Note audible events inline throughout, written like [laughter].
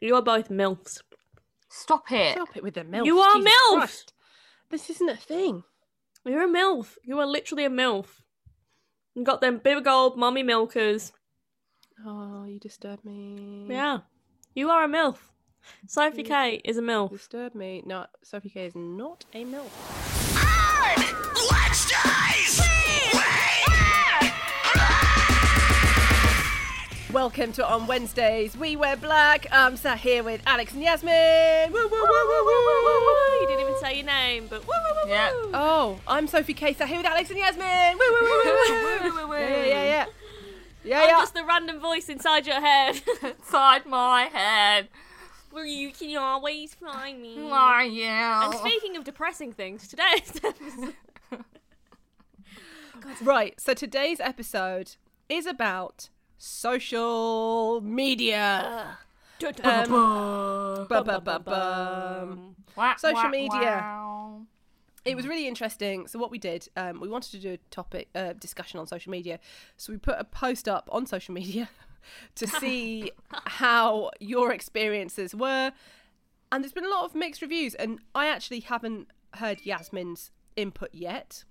You are both milfs. Stop it. Stop it with the milf. You are Jesus MILF. Christ. This isn't a thing. You're a milf. You are literally a milf. You got them big old mummy milkers. Oh, you disturb me. Yeah, you are a milf. Sophie You K is a milf. Disturb me. No, Sophie K is not a milf. Welcome to On Wednesdays We Wear Black. I'm sat here with Alex and Yasmin. Woo, woo, woo, woo, woo, woo, woo, woo. You didn't even say your name, but woo, woo, woo, Yeah. woo. Oh, I'm Sophie K. Sat here with Alex and Yasmin. Woo, woo, woo, woo, woo, woo. Woo, woo, Yeah, yeah, yeah, yeah. Yeah, I'm yeah. just the random voice inside your head. Inside my head. Where you can always find me. Who are you? And speaking of depressing things, today's episode. Right, so today's episode is about social media. Um, social media. It was really interesting. So what we did, um, we wanted to do a topic uh, discussion on social media. So we put a post up on social media [laughs] to see [laughs] how your experiences were, and there's been a lot of mixed reviews. And I actually haven't heard Yasmin's input yet.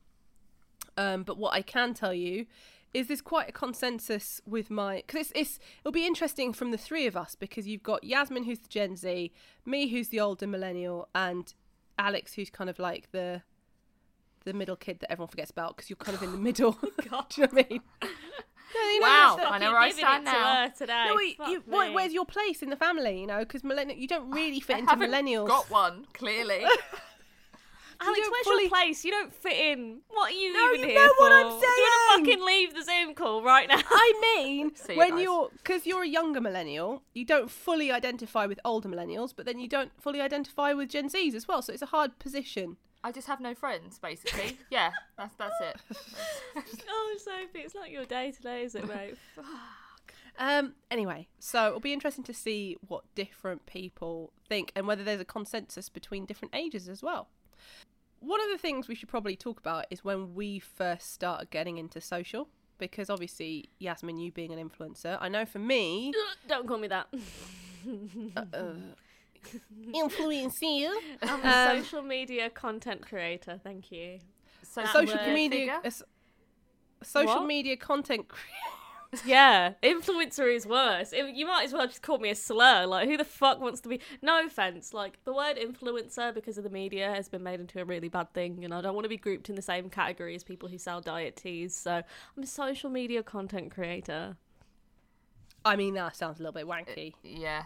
Um, but what I can tell you is there's quite a consensus with my because it's, it's it'll be interesting from the three of us because you've got Yasmin who's the Gen Z, me who's the older millennial, and Alex who's kind of like the the middle kid that everyone forgets about because you're kind of in the [laughs] middle. Oh [laughs] Do you know what I mean? No, you know, Wow. I know where I stand it to now. today. no, Fuck you, me. where's your place in the family? You know, because millennial, you don't [sighs] really fit I into millennials. Got one, clearly. [laughs] Alex, don't where's fully- your place? You don't fit in. What are you No, even you here know what I'm for? Do you want to fucking leave the Zoom call right now? I mean, [laughs] you when guys. you're because you're a younger millennial, you don't fully identify with older millennials, but then you don't fully identify with Gen Zs as well. So it's a hard position. I just have no friends, basically. Yeah, that's that's it. [laughs] oh, Sophie, it's not your day today, is it, mate? [laughs] Fuck. Um. Anyway, so it'll be interesting to see what different people think and whether there's a consensus between different ages as well. One of the things we should probably talk about is when we first started getting into social, because obviously, Yasmin, you being an influencer, I know for me, [laughs] don't call me that. [laughs] uh, influencer, I'm a Um, social media content creator. Thank you. So social media, figure? uh, social What? media content. cre- [laughs] [laughs] Yeah, influencer is worse. It- you might as well just call me a slur. Like, who the fuck wants to be? No offense. Like, the word influencer, because of the media, has been made into a really bad thing, and I don't want to be grouped in the same category as people who sell diet teas. So, I'm a social media content creator. I mean, that sounds a little bit wanky. yeah.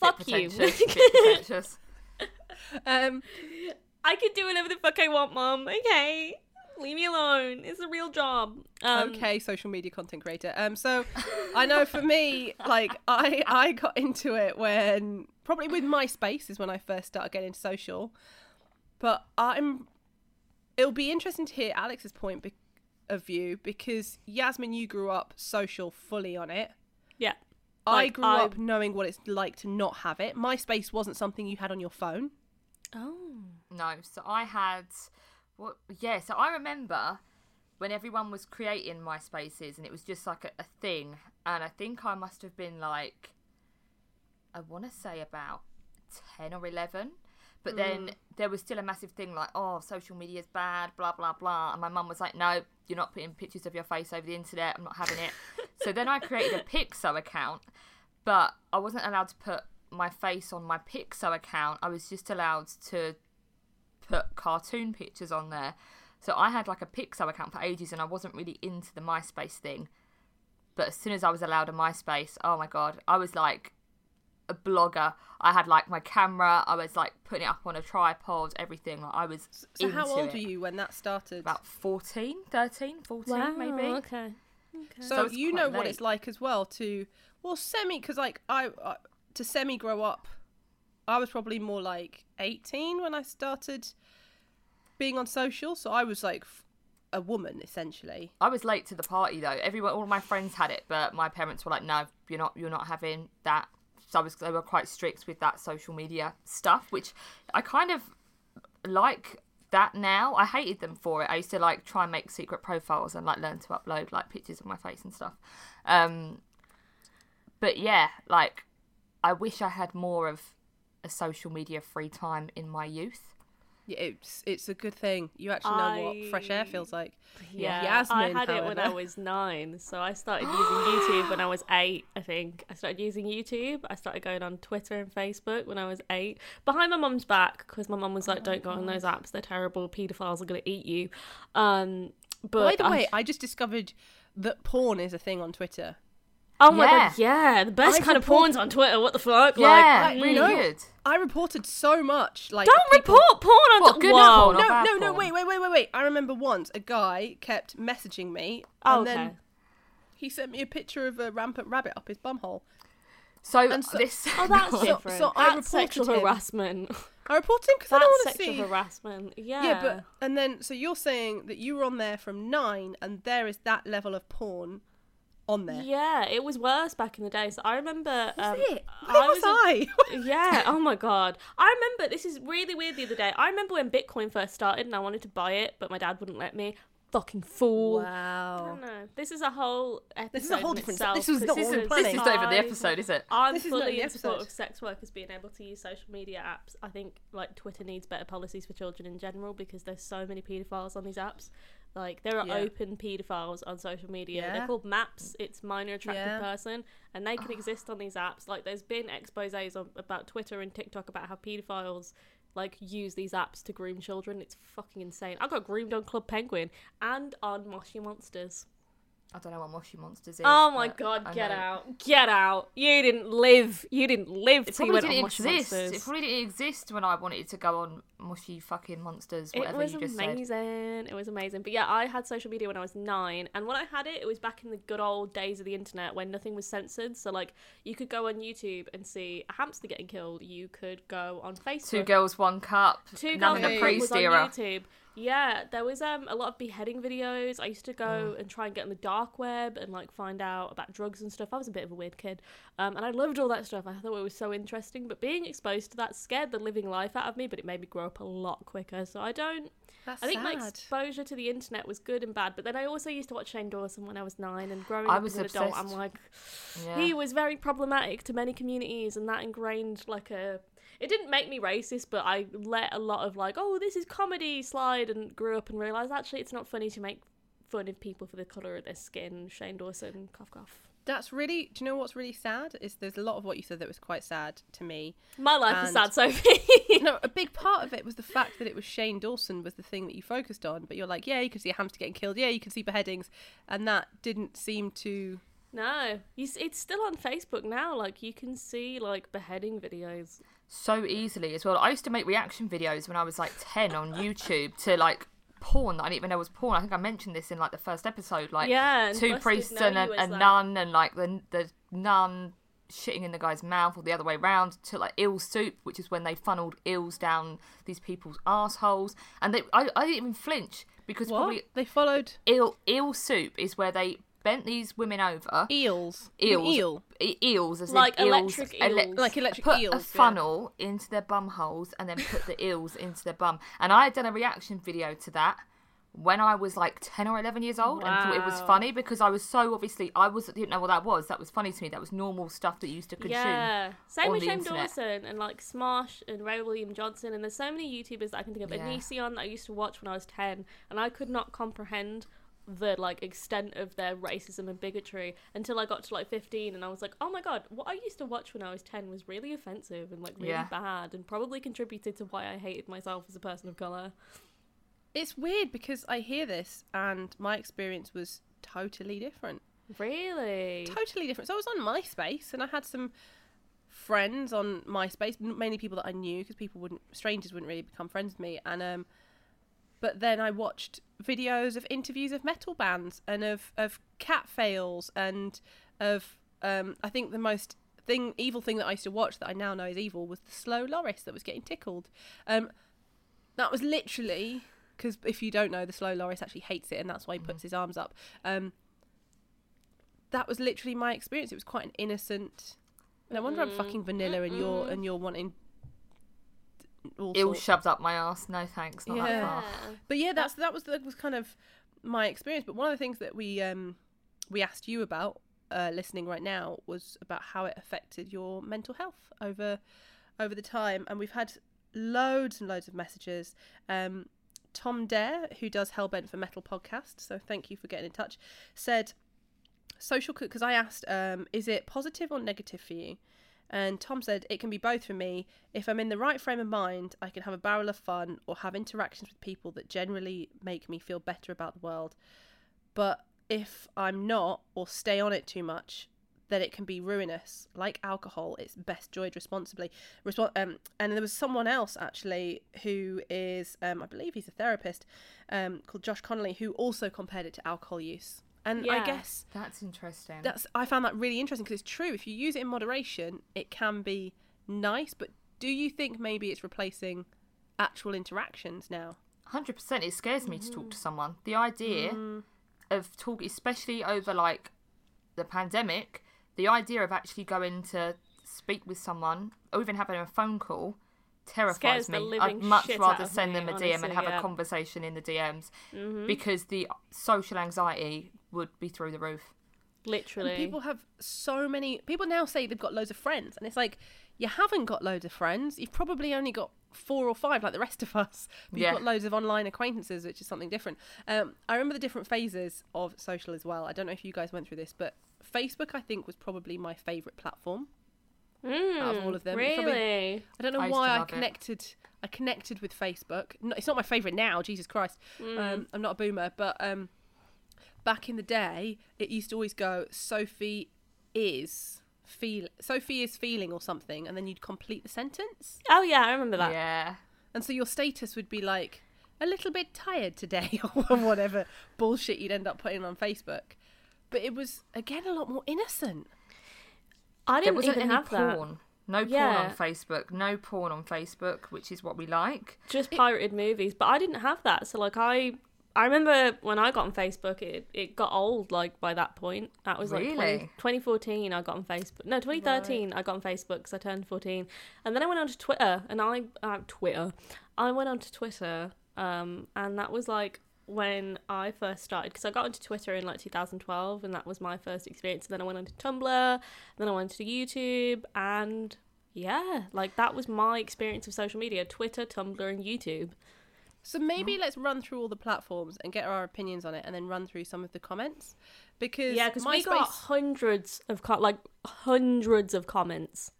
Fuck Bit you. pretentious, bit pretentious. [laughs] Um, I can do whatever the fuck I want, mom. Okay. Leave me alone. It's a real job. Um, okay, social media content creator. Um, so [laughs] I know for me, like I I got into it when probably with MySpace is when I first started getting into social. But I'm. It'll be interesting to hear Alex's point be- of view because Yasmin, you grew up social fully on it. Yeah. I grew I- up knowing what it's like to not have it. MySpace wasn't something you had on your phone. Oh. No, so I had what? Yeah, so I remember when everyone was creating MySpaces, and it was just like a, a thing. And I think I must have been like, I want to say about ten or eleven. But then mm. there was still a massive thing like, oh, social media is bad, blah blah blah. And my mum was like, no, you're not putting pictures of your face over the internet. I'm not having it. [laughs] so then I created a Piczo account, but I wasn't allowed to put my face on my Piczo account. I was just allowed to put cartoon pictures on there. So I had like a Piczo account for ages and I wasn't really into the MySpace thing. But as soon as I was allowed a MySpace, oh my god, I was like a blogger. I had like my camera, I was like putting it up on a tripod, everything. Like I was So into how old it. were you when that started? About 14, 13, 14 maybe. Okay. Okay. So, it's you quite know what it's like as well to well semi because like I, I to semi grow up, I was probably more like eighteen when I started being on social. So I was like a woman essentially. I was late to the party though. Everyone, all my friends had it, but my parents were like, "No, you're not. You're not having that." So I was, they were quite strict with that social media stuff, which I kind of like that now. I hated them for it. I used to like try and make secret profiles and like learn to upload like pictures of my face and stuff. Um, but yeah, like I wish I had more of a social media free time in my youth. Yeah, it's it's a good thing. You actually know what fresh air feels like. Yeah, Yasmin, I had it when I was nine, so I started [gasps] using YouTube when I was eight. I think I started using YouTube. I started going on Twitter and Facebook when I was eight, behind my mum's back because my mum was like, "Don't go on those apps; they're terrible. Paedophiles are gonna eat you." Um, but By but the I- way, I just discovered that porn is a thing on Twitter. Oh my Yeah. god, yeah, the best I kind of report- porn's on Twitter. What the fuck? Yeah, like, like, really no. good. I reported so much. Like don't people- report porn on. What, Tw- good Whoa. porn No, no, no. Wait, wait, wait, wait, wait. I remember once a guy kept messaging me, Oh, and okay. then he sent me a picture of a rampant rabbit up his bumhole. So, And so- this. [laughs] Oh, that's [laughs] So- different. so I that's reported sexual him. harassment. I reported him because I That's don't want to sexual see. harassment. Yeah. Yeah, but and then so you're saying that you were on there from nine, and there is that level of porn on there. Yeah, it was worse back in the day. So I remember. Was um, it? Where was, in- I? [laughs] yeah. Oh my god. I remember. This is really weird. The other day, I remember when Bitcoin first started, and I wanted to buy it, but my dad wouldn't let me. Fucking fool. I wow. don't know. This is a whole episode. This is a whole different- itself, this was 'cause not this what is- planning. This is over the episode, is it? I'm This fully in support of sex workers being able to use social media apps. I think like Twitter needs better policies for children in general because there's so many paedophiles on these apps. Like there are Yeah. open paedophiles on social media. Yeah. They're called maps. It's minor attractive Yeah. person, and they can [sighs] exist on these apps. Like there's been exposés on, about Twitter and TikTok about how paedophiles like use these apps to groom children. It's fucking insane. I got groomed on Club Penguin and on Moshi Monsters. I don't know what Moshi Monsters is. Oh my god, get out. Get out. You didn't live. You didn't live It till you went on Moshi exist. Monsters. It probably didn't exist when I wanted to go on mushy fucking monsters. It Whatever was you just said. amazing. It was amazing. But yeah, I had social media when I was nine, and when I had it, it was back in the good old days of the internet when nothing was censored. So like, you could go on YouTube and see a hamster getting killed. You could go on Facebook. Two girls, one cup. Two None girls One the Cup was on. YouTube. Yeah, there was um a lot of beheading videos. I used to go and try and get on the dark web and like find out about drugs and stuff. I was a bit of a weird kid, um, and I loved all that stuff. I thought it was so interesting. But being exposed to that scared the living life out of me. But it made me grow up a lot quicker. So I don't. That's I think my exposure to the internet was good and bad. But then I also used to watch Shane Dawson when I was nine, and growing I up was as an adult, I'm like, Yeah. he was very problematic to many communities and that ingrained like a it didn't make me racist but i let a lot of like oh this is comedy slide and grew up and realized actually it's not funny to make fun of people for the color of their skin shane dawson cough cough That's really. Do you know what's really sad? Is there's a lot of what you said that was quite sad to me. my life is sad sophie [laughs] no, a big part of it was the fact that it was Shane Dawson was the thing that you focused on. But you're like, yeah, you can see a hamster getting killed. Yeah, you can see beheadings, and that didn't seem to. no you, it's still on facebook now like you can see like beheading videos so easily as well. I used to make reaction videos when I was like 10 on YouTube to like porn that I didn't even know was porn. I think I mentioned this in like the first episode. Like Yeah, two priests and a, a nun and like the, the nun shitting in the guy's mouth or the other way round to like eel soup, which is when they funneled eels down these people's assholes. And they, I, I didn't even flinch because What? probably They followed eel, eel soup is where they bent these women over. eels. Eels, An eel. E- eels, as Like in eels, electric ele- Like electric put eels. a yeah. funnel into their bum holes and then put the eels into their bum. And I had done a reaction video to that when I was like ten or eleven years old, and thought it was funny because I was so obviously I was didn't know what that was. That was funny to me. That was normal stuff that you used to consume. Yeah, same with Shane. Dawson and like Smosh and Ray William Johnson, and there's so many YouTubers that I can think of. Yeah. Onision that I used to watch when I was ten, and I could not comprehend the like extent of their racism and bigotry until I got to like 15 and I was like oh my god what I used to watch when I was 10 was really offensive and like really Yeah. bad and probably contributed to why I hated myself as a person of color It's weird because I hear this and my experience was totally different. really Totally different. So I was on MySpace and I had some friends on MySpace, m- mainly people that I knew because people wouldn't, strangers wouldn't really become friends with me. And um, but then I watched videos of interviews of metal bands and of of cat fails and of um, I think the most thing evil thing that I used to watch that I now know is evil was the slow Loris that was getting tickled. Um, that was literally because if you don't know, the slow Loris actually hates it, and that's why he puts his arms up. Um, that was literally my experience. It was quite an innocent. No wonder I'm fucking vanilla, and you're and you're wanting. It all Eel sorts. shoved up my ass. No thanks, not that far. But yeah, that's that was that was kind of my experience. But one of the things that we um we asked you about uh, listening right now was about how it affected your mental health over over the time, and we've had loads and loads of messages. Um, Tom Dare, who does Hellbent for Metal podcast, so thank you for getting in touch, said social because I asked, um, is it positive or negative for you? And Tom said it can be both for me. If I'm in the right frame of mind, I can have a barrel of fun or have interactions with people that generally make me feel better about the world. But if I'm not or stay on it too much, then it can be ruinous. Like alcohol, it's best enjoyed responsibly. Respo- um, and there was someone else actually who is, um, I believe he's a therapist, um, called Josh Connolly, who also compared it to alcohol use. And I guess That's interesting. that's I found that really interesting because it's true. If you use it in moderation, it can be nice. But do you think maybe it's replacing actual interactions now? Hundred percent. It scares me to talk Mm. to someone. The idea of talk, especially over like the pandemic, the idea of actually going to speak with someone or even having a phone call terrifies me. I'd much rather send me, them a DM and have yeah. a conversation in the DMs Mm-hmm. because the social anxiety would be through the roof. Literally. People have so many. People now say they've got loads of friends, and it's like you haven't got loads of friends. You've probably only got four or five, like the rest of us. [laughs] But Yeah. You've got loads of online acquaintances, which is something different. Um, I remember the different phases of social as well. I don't know if you guys went through this, but Facebook, I think, was probably my favourite platform. out of all of them. Really? probably- I don't know I why I love it. connected. I connected with Facebook. No, it's not my favorite now. Jesus Christ, um, I'm not a boomer, but um, back in the day, it used to always go Sophie is feel Sophie is feeling or something, and then you'd complete the sentence, Oh yeah, I remember that. Yeah. and so your status would be like a little bit tired today [laughs] or whatever bullshit you'd end up putting on Facebook. But it was again a lot more innocent. I didn't wasn't even any have that. porn. No porn Yeah. on Facebook. No porn on Facebook, which is what we like. Just pirated movies, but I didn't have that. So like I I remember when I got on Facebook, it, it got old like by that point. That was like 20, 2014 I got on Facebook. No, 2013 I got on Facebook because I turned 14. And then I went on to Twitter and I uh, Twitter. I went on to Twitter um and that was like when I first started because I got onto Twitter in like 2012 and that was my first experience. And then I went onto Tumblr, then I went to YouTube and yeah, like that was my experience of social media: Twitter, Tumblr, and YouTube. So maybe let's run through all the platforms and get our opinions on it, and then run through some of the comments because Yeah, because we got hundreds of co- like hundreds of comments.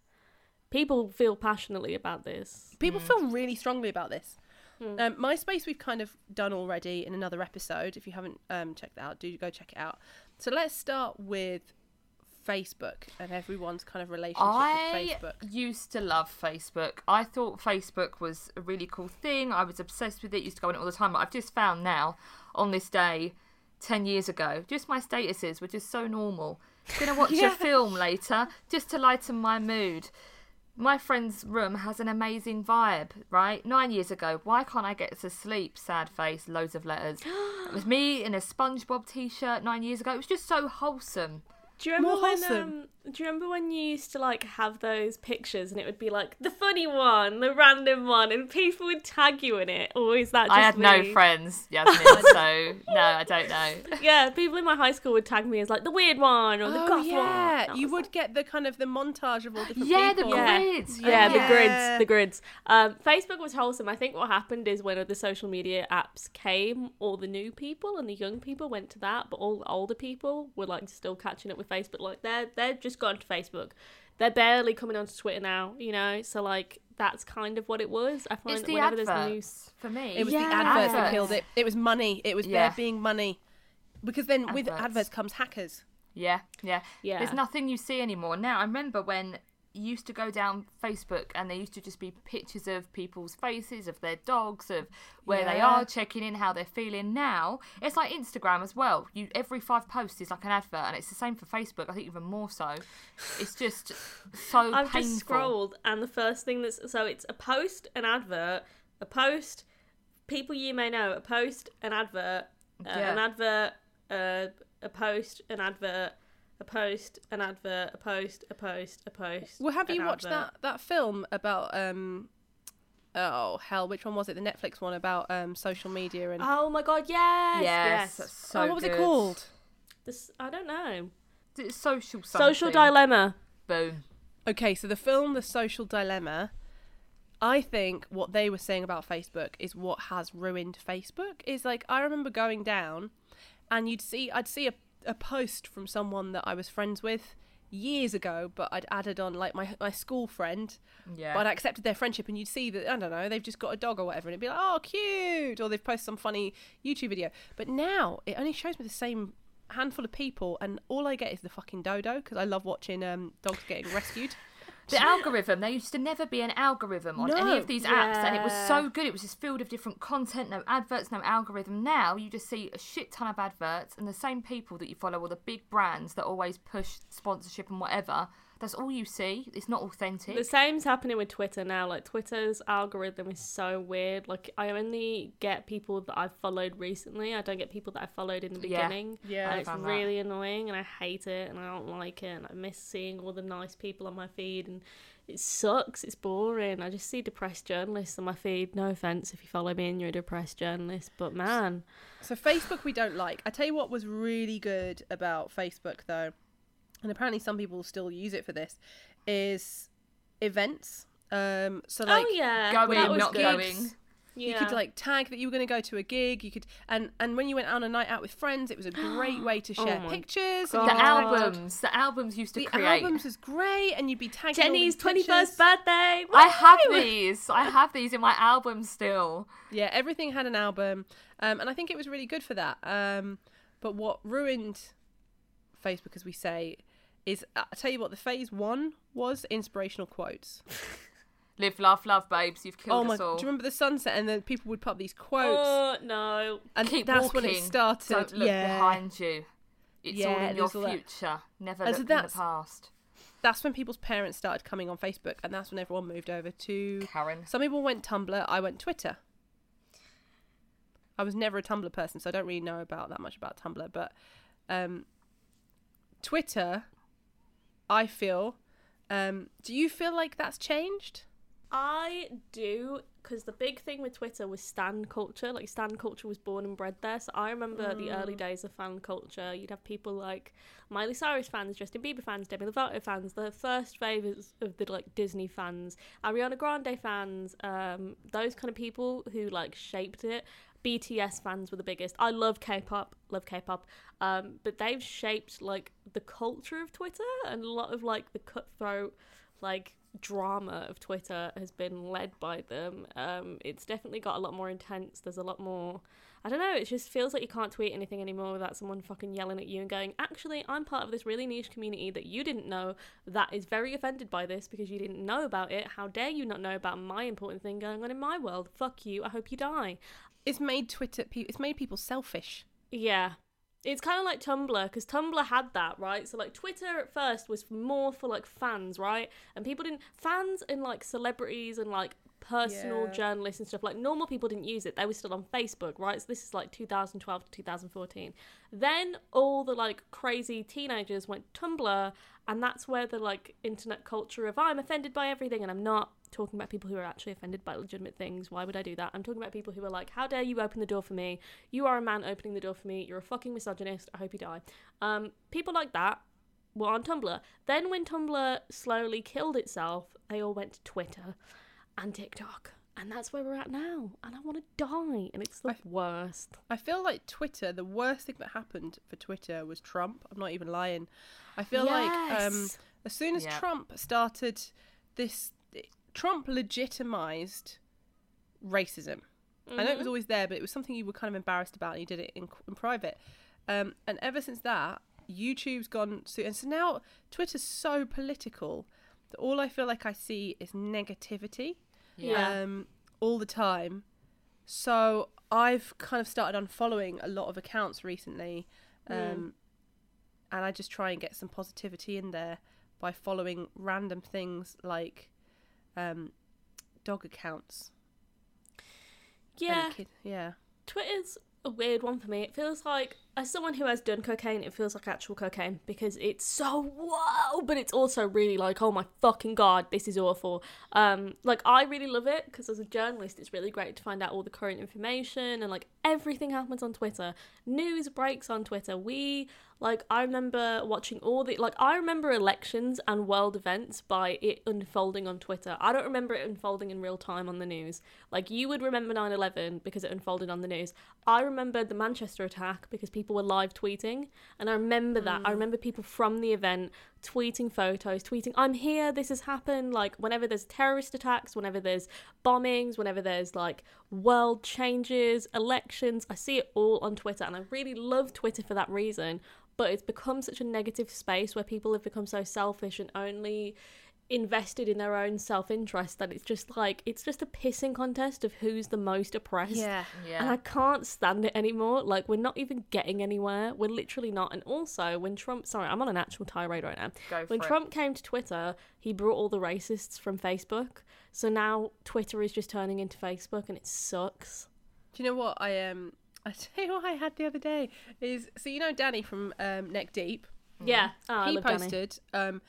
People feel passionately about this. people feel really strongly about this. Um, MySpace we've kind of done already in another episode. If you haven't um, checked that out, do go check it out. So let's start with Facebook and everyone's kind of relationship I with Facebook. I used to love Facebook. I thought Facebook was a really cool thing. I was obsessed with it. Used to go on it all the time. But I've just found now, on this day, ten years ago, just my statuses were just so normal. Gonna watch [laughs] Yeah. a film later, just to lighten my mood. My friend's room has an amazing vibe, right? Nine years ago, why can't I get to sleep? Sad face, loads of letters. [gasps] it was me in a SpongeBob t-shirt nine years ago. It was just so wholesome. Do you remember More when? wholesome. Um, do you remember when you used to like have those pictures and it would be like the funny one, the random one, and people would tag you in it? Or is that just I had no friends, Yasmin, [laughs] so no, I don't know. Yeah, people in my high school would tag me as like the weird one or the Oh goth one. yeah, you was would get the kind of the montage of all different Yeah, the people. Yeah. grids. Yeah, the grids, the grids. Um, Facebook was wholesome. I think what happened is when the social media apps came, all the new people and the young people went to that, but all the older people were like still catching up with Facebook. Like they're they're just gone to Facebook. They're barely coming onto Twitter now, you know. So like that's kind of what it was. I find It's that the whenever there's news, for me. It was Yeah. the adverts that killed it. It was money. It was Yeah. there being money. Because then with Adverts. adverts comes hackers. Yeah, yeah, Yeah. There's nothing you see anymore now. I remember when you used to go down Facebook and there used to just be pictures of people's faces, of their dogs, of where they are, checking in how they're feeling. Now it's like Instagram as well. You every five posts is like an advert, and it's the same for Facebook. I think even more so. It's just so [laughs] I've painful. just scrolled, and the first thing that's so it's a post, an advert, a post, people you may know, a post, an advert, uh, Yeah. an advert, uh, a post, an advert, a post, an advert, a post, a post, a post. Well, have an you watched advert. that that film about um oh hell, which one was it? The Netflix one about um social media and Oh my god, yes, Yes, yes. that's so oh, what was it called? This I don't know. It's social something. Social dilemma. Boom. Okay, so the film The Social Dilemma, I think what they were saying about Facebook is what has ruined Facebook. Is like I remember going down and you'd see I'd see a, a post from someone that I was friends with years ago, but I'd added on like my my school friend, Yeah. but I accepted their friendship and you'd see that I don't know, they've just got a dog or whatever and it'd be like, Oh cute or they've posted some funny YouTube video. But now it only shows me the same handful of people and all I get is the fucking dodo because I love watching um dogs getting rescued. The algorithm there used to never be an algorithm on any of these apps and it was so good it was just filled with different content no adverts no algorithm. Now you just see a shit ton of adverts and the same people that you follow all the big brands that always push sponsorship and whatever that's all you see it's not authentic The same's happening with Twitter now. Like Twitter's algorithm is so weird. Like I only get people that I've followed recently. I don't get people that I followed in the Yeah. beginning. Yeah, and I it's found that. really annoying, and I hate it, and I don't like it, and I miss seeing all the nice people on my feed, and it sucks. It's boring. I just see depressed journalists on my feed. No offense if you follow me and you're a depressed journalist, but man, So Facebook we don't like. I tell you what was really good about Facebook though, and apparently some people still use it for this, is events. Um, so like oh yeah, Going, that not good. going. you could like tag that you were going to go to a gig. You could and and when you went on a night out with friends, it was a great [gasps] way to Oh share my pictures. God. and the you could tag- albums the albums used to The create albums was great, and you'd be tagging all Jenny's these twenty pictures. first birthday. I have these. I have these in my album still. Yeah, everything had an album, um, and I think it was really good for that. Um, but what ruined Facebook, as we say, is uh, I tell you what, the phase one was inspirational quotes. [laughs] Live, laugh, love, babes. You've killed oh my! us all. Do you remember the sunset? And then people would put up these quotes, Oh no. and Keep that's walking. when it started. Don't look yeah, behind you. It's all in your all that. future. Never And look so in the past. that's when people's parents started coming on Facebook, and that's when everyone moved over to. Karen. Some people went Tumblr. I went Twitter. I was never a Tumblr person, so I don't really know about that much about Tumblr. But um, Twitter, I feel. Um, do you feel like that's changed? I do because the big thing with Twitter was stan culture. Like stan culture was born and bred there. So I remember the early days of fan culture. You'd have people like Miley Cyrus fans, Justin Bieber fans, Demi Lovato fans, the first favors of the like Disney fans, Ariana Grande fans, um, those kind of people who like shaped it. BTS fans were the biggest. I love K-pop, love K-pop, um, but they've shaped like the culture of Twitter and a lot of like the cutthroat like drama of Twitter has been led by them. Um, it's definitely got a lot more intense. There's a lot more. I don't know. It just feels like you can't tweet anything anymore without someone fucking yelling at you and going, "Actually, I'm part of this really niche community that you didn't know that is very offended by this because you didn't know about it. How dare you not know about my important thing going on in my world? Fuck you. I hope you die." It's made Twitter. It's made people selfish. Yeah. It's kind of like Tumblr because Tumblr had that, right? So like Twitter at first was more for like fans, right? And people didn't fans and like celebrities and like personal Yeah. journalists and stuff like normal people didn't use it. They were still on Facebook, right? So this is like 2012 to 2014. Then all the like crazy teenagers went Tumblr and that's where the like internet culture of I'm offended by everything and I'm not talking about people who are actually offended by legitimate things. Why would I do that? I'm talking about people who are like, how dare you open the door for me? You are a man opening the door for me. You're a fucking misogynist. I hope you die. Um, people like that were on Tumblr. Then when Tumblr slowly killed itself, they all went to Twitter and TikTok. And that's where we're at now. And I want to die. And it's the worst. I feel like Twitter. The worst thing that happened for Twitter was Trump. I'm not even lying. I feel like um, as soon as Yeah. Trump started this, Trump legitimized racism. I know it was always there, but it was something you were kind of embarrassed about, and you did it in, in private. Um, and ever since that, YouTube's gone. So, and so now Twitter's so political that all I feel like I see is negativity Yeah. um, all the time. So I've kind of started unfollowing a lot of accounts recently, um, and I just try and get some positivity in there by following random things like um, dog accounts. Yeah. kid- yeah. Twitter's a weird one for me. It feels like as someone who has done cocaine, it feels like actual cocaine because it's so whoa, but it's also really like, oh my fucking god, this is awful. Um, like I really love it because as a journalist, it's really great to find out all the current information and like everything happens on Twitter. News breaks on Twitter. We like I remember watching all the like I remember elections and world events by it unfolding on Twitter. I don't remember it unfolding in real time on the news. Like you would remember 9/11 because it unfolded on the news. I remember the Manchester attack because people were live tweeting and I remember that. I mm. remember people from the event tweeting photos, tweeting I'm here, this has happened like whenever there's terrorist attacks, whenever there's bombings, whenever there's like world changes, elections, I see it all on Twitter and I really love Twitter for that reason but it's become such a negative space where people have become so selfish and only invested in their own self-interest that it's just like it's just a pissing contest of who's the most oppressed Yeah. Yeah. and I can't stand it anymore. Like we're not even getting anywhere. We're literally not. And also, when Trump, sorry, I'm on an actual tirade right now. Go when for it. Trump came to Twitter, he brought all the racists from Facebook. So now Twitter is just turning into Facebook, and it sucks. Do you know what I um [laughs] I tell you what I had the other day is so you know Danny from um, Neck Deep. Yeah, oh, I he love Danny. posted. Um,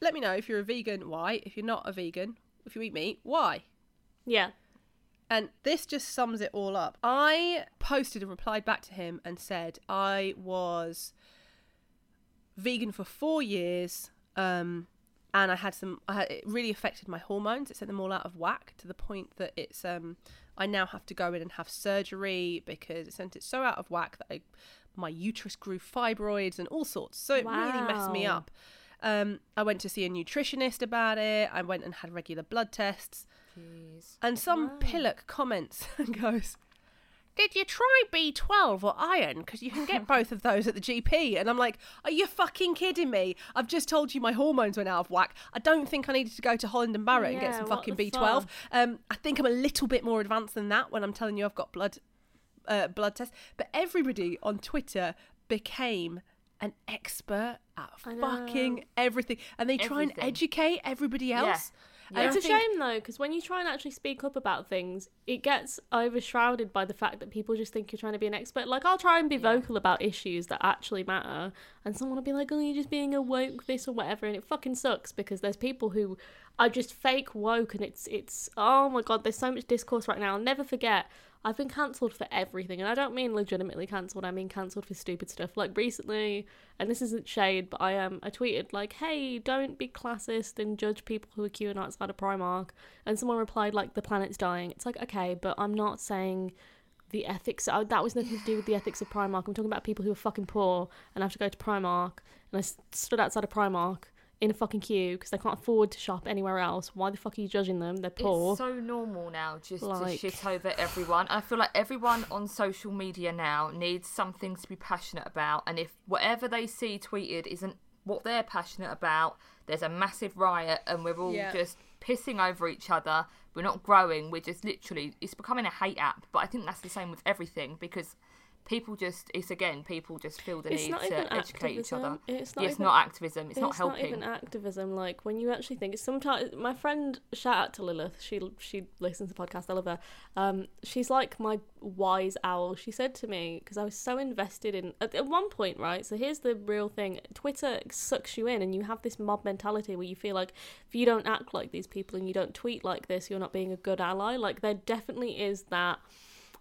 let me know if you're a vegan. Why? If you're not a vegan, if you eat meat, why? Yeah, And this just sums it all up. I posted and replied back to him and said I was vegan for four years, um, and I had some. I had, it really affected my hormones. It sent them all out of whack to the point that it's. Um, I now have to go in and have surgery because it sent it so out of whack that I, my uterus grew fibroids and all sorts. So it really messed me up. Um, I went to see a nutritionist about it. I went and had regular blood tests. Jeez. And some Wow. pillock comments [laughs] and goes, Did you try B12 or iron? Because you can get [laughs] both of those at the GP. And I'm like, Are you fucking kidding me? I've just told you my hormones went out of whack. I don't think I needed to go to Holland and Barrett and get some fucking B12. fuck? Um, I think I'm a little bit more advanced than that when I'm telling you I've got blood uh, blood tests. But everybody on Twitter became an expert at fucking everything. And they try and Everything. educate everybody else. And It's I a think- shame though, because when you try and actually speak up about things, it gets overshrouded by the fact that people just think you're trying to be an expert. Like, I'll try and be vocal about issues that actually matter, and someone will be like, "Oh, you're just being a woke this or whatever," and it fucking sucks because there's people who are just fake woke, and it's it's oh my god, there's so much discourse right now. I'll never forget. I've been cancelled for everything, and I don't mean legitimately cancelled. I mean cancelled for stupid stuff. Like recently, and this isn't shade, but I um I tweeted like, "Hey, don't be classist and judge people who are queuing outside of Primark." And someone replied like, "The planet's dying." It's like, okay, but I'm not saying the ethics. Oh, that was nothing to do with the ethics of Primark. I'm talking about people who are fucking poor and have to go to Primark. And I stood outside of Primark in a fucking queue because they can't afford to shop anywhere else. Why the fuck are you judging them? They're poor. It's so normal now just Like- to shit over everyone. I feel like everyone on social media now needs something to be passionate about, and if whatever they see tweeted isn't what they're passionate about, there's a massive riot, and we're all Yeah. just pissing over each other. We're not growing. We're just literally. It's becoming a hate app. But I think that's the same with everything because. People just, it's again, people just feel the It's need not to educate each other. It's not Yeah, it's even- not activism, it's, not helping. even activism. Like when you actually think sometimes my friend shout out to Lilith. She she listens to the podcast. I love her. Um, she's like my wise owl. She said to me because I was so invested in at, at one point, right? So here's the real thing: Twitter sucks you in, and you have this mob mentality where you feel like if you don't act like these people and you don't tweet like this, you're not being a good ally. Like there definitely is that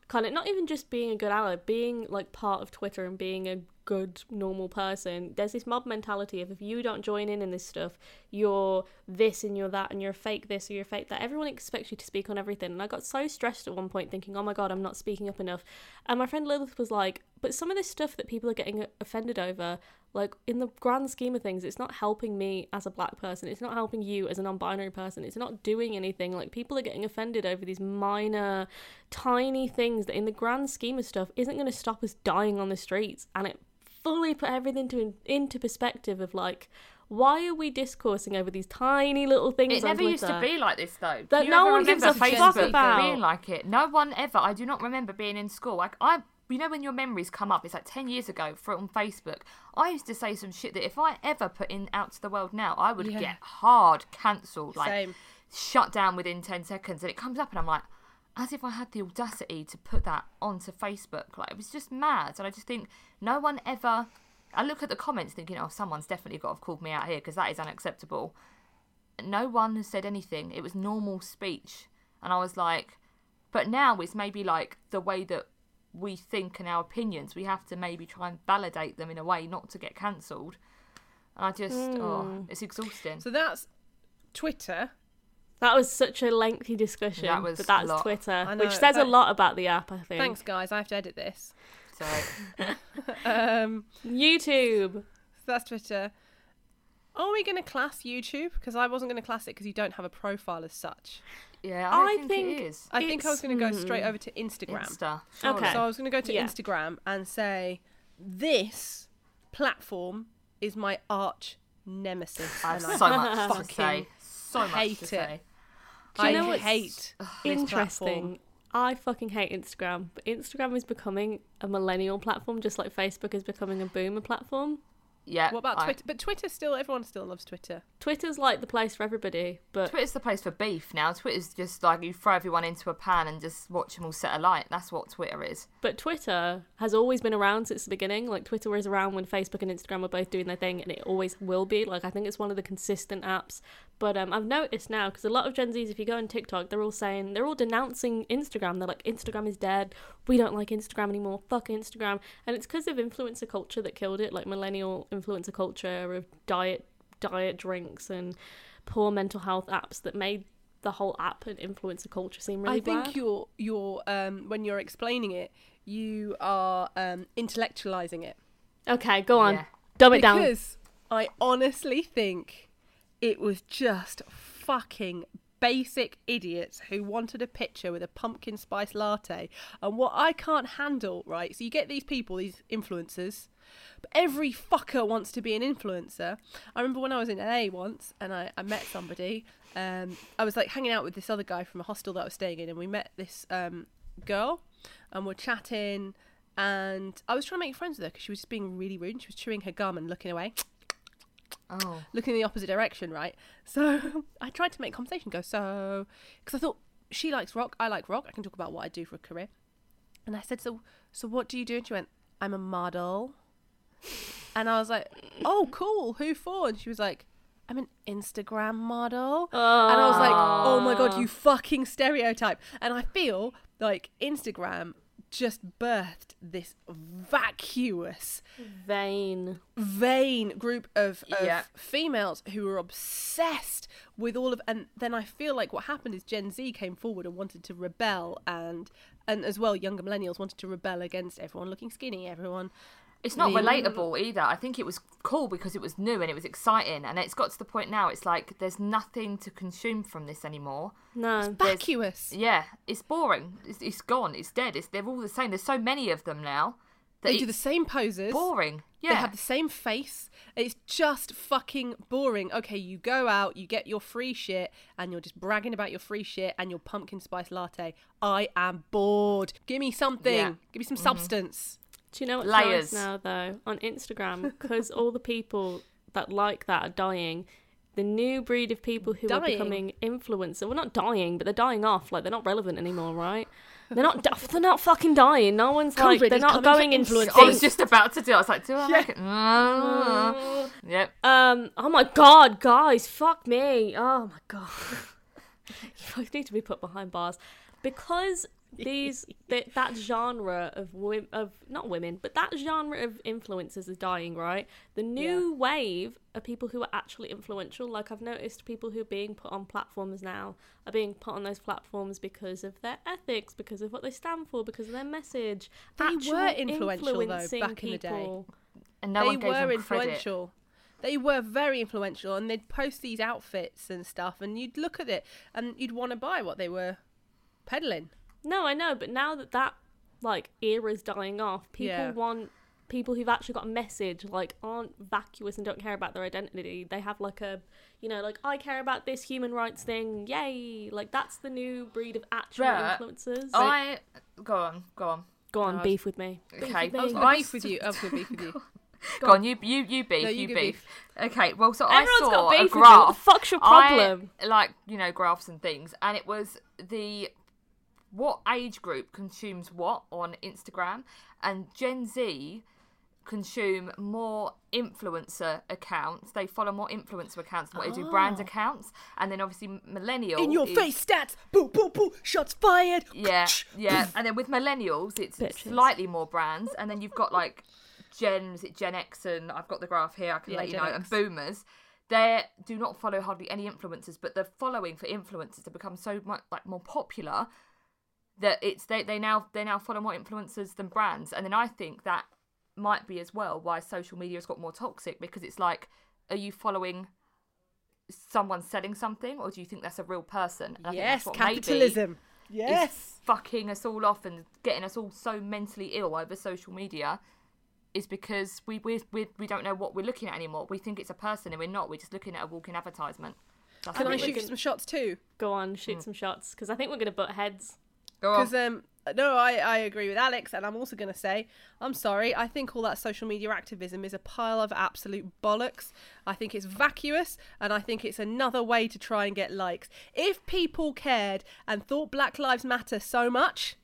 kind of not even just being a good ally, being like part of Twitter and being a good normal person. There's this mob mentality of if you don't join in in this stuff, you're this and you're that and you're fake this or you're fake that. Everyone expects you to speak on everything, and I got so stressed at one point thinking, oh my god, I'm not speaking up enough. And my friend Lilith was like, but some of this stuff that people are getting offended over. Like in the grand scheme of things, it's not helping me as a black person. It's not helping you as a non-binary person. It's not doing anything. Like people are getting offended over these minor, tiny things that, in the grand scheme of stuff, isn't going to stop us dying on the streets. And it fully put everything to into perspective of like, why are we discoursing over these tiny little things? It never used to be like this though. That no one gives a fuck about. being like it. No one ever. I do not remember being in school. Like I, you know, when your memories come up, it's like ten years ago for on Facebook. I used to say some shit that if I ever put in out to the world now, I would Yeah. get hard cancelled, like Same. shut down within ten seconds. And it comes up, and I'm like. as if I had the audacity to put that onto Facebook. Like it was just mad, and I just think no one ever. I look at the comments thinking, oh, someone's definitely got to have called me out here because that is unacceptable. No one has said anything. It was normal speech, and I was like, but now it's maybe like the way that we think and our opinions. We have to maybe try and validate them in a way not to get cancelled. And I just, oh, it's exhausting. So that's Twitter. That was such a lengthy discussion. That was but a that's lot. Twitter, know, which says a lot about the app. I think. Thanks, guys. I have to edit this. [laughs] [laughs] So Um, YouTube. that's Twitter. Are we going to class YouTube? Because I wasn't going to class it because you don't have a profile as such. yeah, I, I think, think it is. I think I was going to go straight hmm. over to Instagram. Insta. Okay. So I was going to go to Yeah. Instagram and say, this platform is my arch nemesis. I have so much to say. So much hate to it. say. Do you I know what's hate Interesting. I fucking hate Instagram, but Instagram is becoming a millennial platform, just like Facebook is becoming a boomer platform. Yeah. What about I- Twitter? But Twitter still, everyone still loves Twitter. Twitter's like the place for everybody, but Twitter's the place for beef now. Twitter's just like you throw everyone into a pan and just watch them all set alight. That's what Twitter is. but Twitter has always been around since the beginning. Like Twitter was around when Facebook and Instagram were both doing their thing, and it always will be. Like I think it's one of the consistent apps. But um, I've noticed now because a lot of Gen Zs, if you go on TikTok, they're all saying they're all denouncing Instagram. They're like, Instagram is dead. We don't like Instagram anymore. Fuck Instagram. And it's because of influencer culture that killed it. Like millennial influencer culture of diet, diet drinks and poor mental health apps that made the whole app and influencer culture seem really I think bad. you're you're um, when you're explaining it, you are um, intellectualizing it Okay, go on. Yeah. Dumb it down. because I honestly think it was just fucking basic idiots who wanted a picture with a pumpkin spice latte. And what I can't handle, right? So you get these people, these influencers. But every fucker wants to be an influencer. I remember when I was in LA once and I, I met somebody. Um, I was like hanging out with this other guy from a hostel that I was staying in, and we met this um, girl, and we're chatting. And I was trying to make friends with her because she was just being really rude. She was chewing her gum and looking away, Oh. looking in the opposite direction, right? So [laughs] I tried to make conversation go. So because I thought she likes rock, I like rock. I can talk about what I do for a career. And I said, so so what do you do? And she went, I'm a model. And I was like, oh, cool. Who for? And she was like, I'm an Instagram model. And I was like, oh my God, you fucking stereotype. And I feel like Instagram just birthed this vacuous, Vain. vain group of, of Yeah. females who were obsessed with all of and then I feel like what happened is Gen Z came forward and wanted to rebel and and as well younger millennials wanted to rebel against everyone looking skinny, everyone It's not relatable either. I think it was cool because it was new and it was exciting, and it's got to the point now. It's like there's nothing to consume from this anymore. No. vacuous. Yeah, it's boring. It's, it's gone. It's dead. It's they're all the same. There's so many of them now. That They do the it's same poses. boring. Yeah, They have the same face. It's just fucking boring. Okay, you go out, you get your free shit, and you're just bragging about your free shit and your pumpkin spice latte. I am bored. Give me something. Yeah. Give me some mm-hmm. substance. Do you know what's Layers. nice now though on Instagram because all the people that like that are dying. The new breed of people who are Dying? becoming influencer, well, not dying, but they're dying off. Like they're not relevant anymore, right? They're not. They're not fucking dying. No one's like. COVID They're not going for in influencers. I was just about to do. it. I was like, do I make it? Mm. Yep. Um. Oh my god, guys, fuck me. Oh my god. [laughs] you need to be put behind bars because these [laughs] th- that genre of wom- of not women, but that genre of influencers is dying. Right. The new wave are people who are actually influential. Like I've noticed people who are being put on platforms now are being put on those platforms because of their ethics, because of what they stand for, because of their message. They Actual were influential, though, influencing back in the day. And no they one gave were them credit. influential. They were very influential, and they'd post these outfits and stuff, and you'd look at it and you'd want to buy what they were peddling. No, I know, but now that that like era's dying off, people Yeah. want people who've actually got a message, like aren't vacuous and don't care about their identity. They have like a, you know, like I care about this human rights thing. Yay! Like that's the new breed of actual But influencers. I go on, go on, Go on, No, beef with me. Beef Okay, with I was me. going I to beef with you. [laughs] I was going to beef with you. go on. You you you beef. No, you you beef. beef. Okay. Well, so Everyone's I saw got beef a with me. What the graph. fuck's your I problem? like you know graphs and things, and it was the what age group consumes what on Instagram, and Gen Z consume more influencer accounts. They follow more influencer accounts than what they do brand ah. accounts, and then obviously millennial In your is- face stats. Boo, boo, boo. Shots fired. Yeah, yeah. And then with millennials, it's Bitches. slightly more brands, and then you've got like Gen, is it Gen X, and I've got the graph here. I can Yeah, let you Gen know. X. And Boomers, they do not follow hardly any influencers, but the following for influencers have become so much like more popular that it's they they now they now follow more influencers than brands, and then I think that might be as well why social media has got more toxic because it's like, are you following? Someone selling something, or do you think that's a real person? And I think Yes, that's what capitalism. Yes. fucking us all off and getting us all so mentally ill over social media is because we we we, we don't know what we're looking at anymore. We think it's a person and we're not. We're just looking at a walking advertisement. That's Can I we- shoot can- some shots too? Go on, shoot mm. some shots because I think we're gonna butt heads. Go on. Because um, no, I, I agree with Alex, and I'm also going to say I'm sorry. I think all that social media activism is a pile of absolute bollocks. I think it's vacuous, and I think it's another way to try and get likes. If people cared and thought Black Lives Matter so much,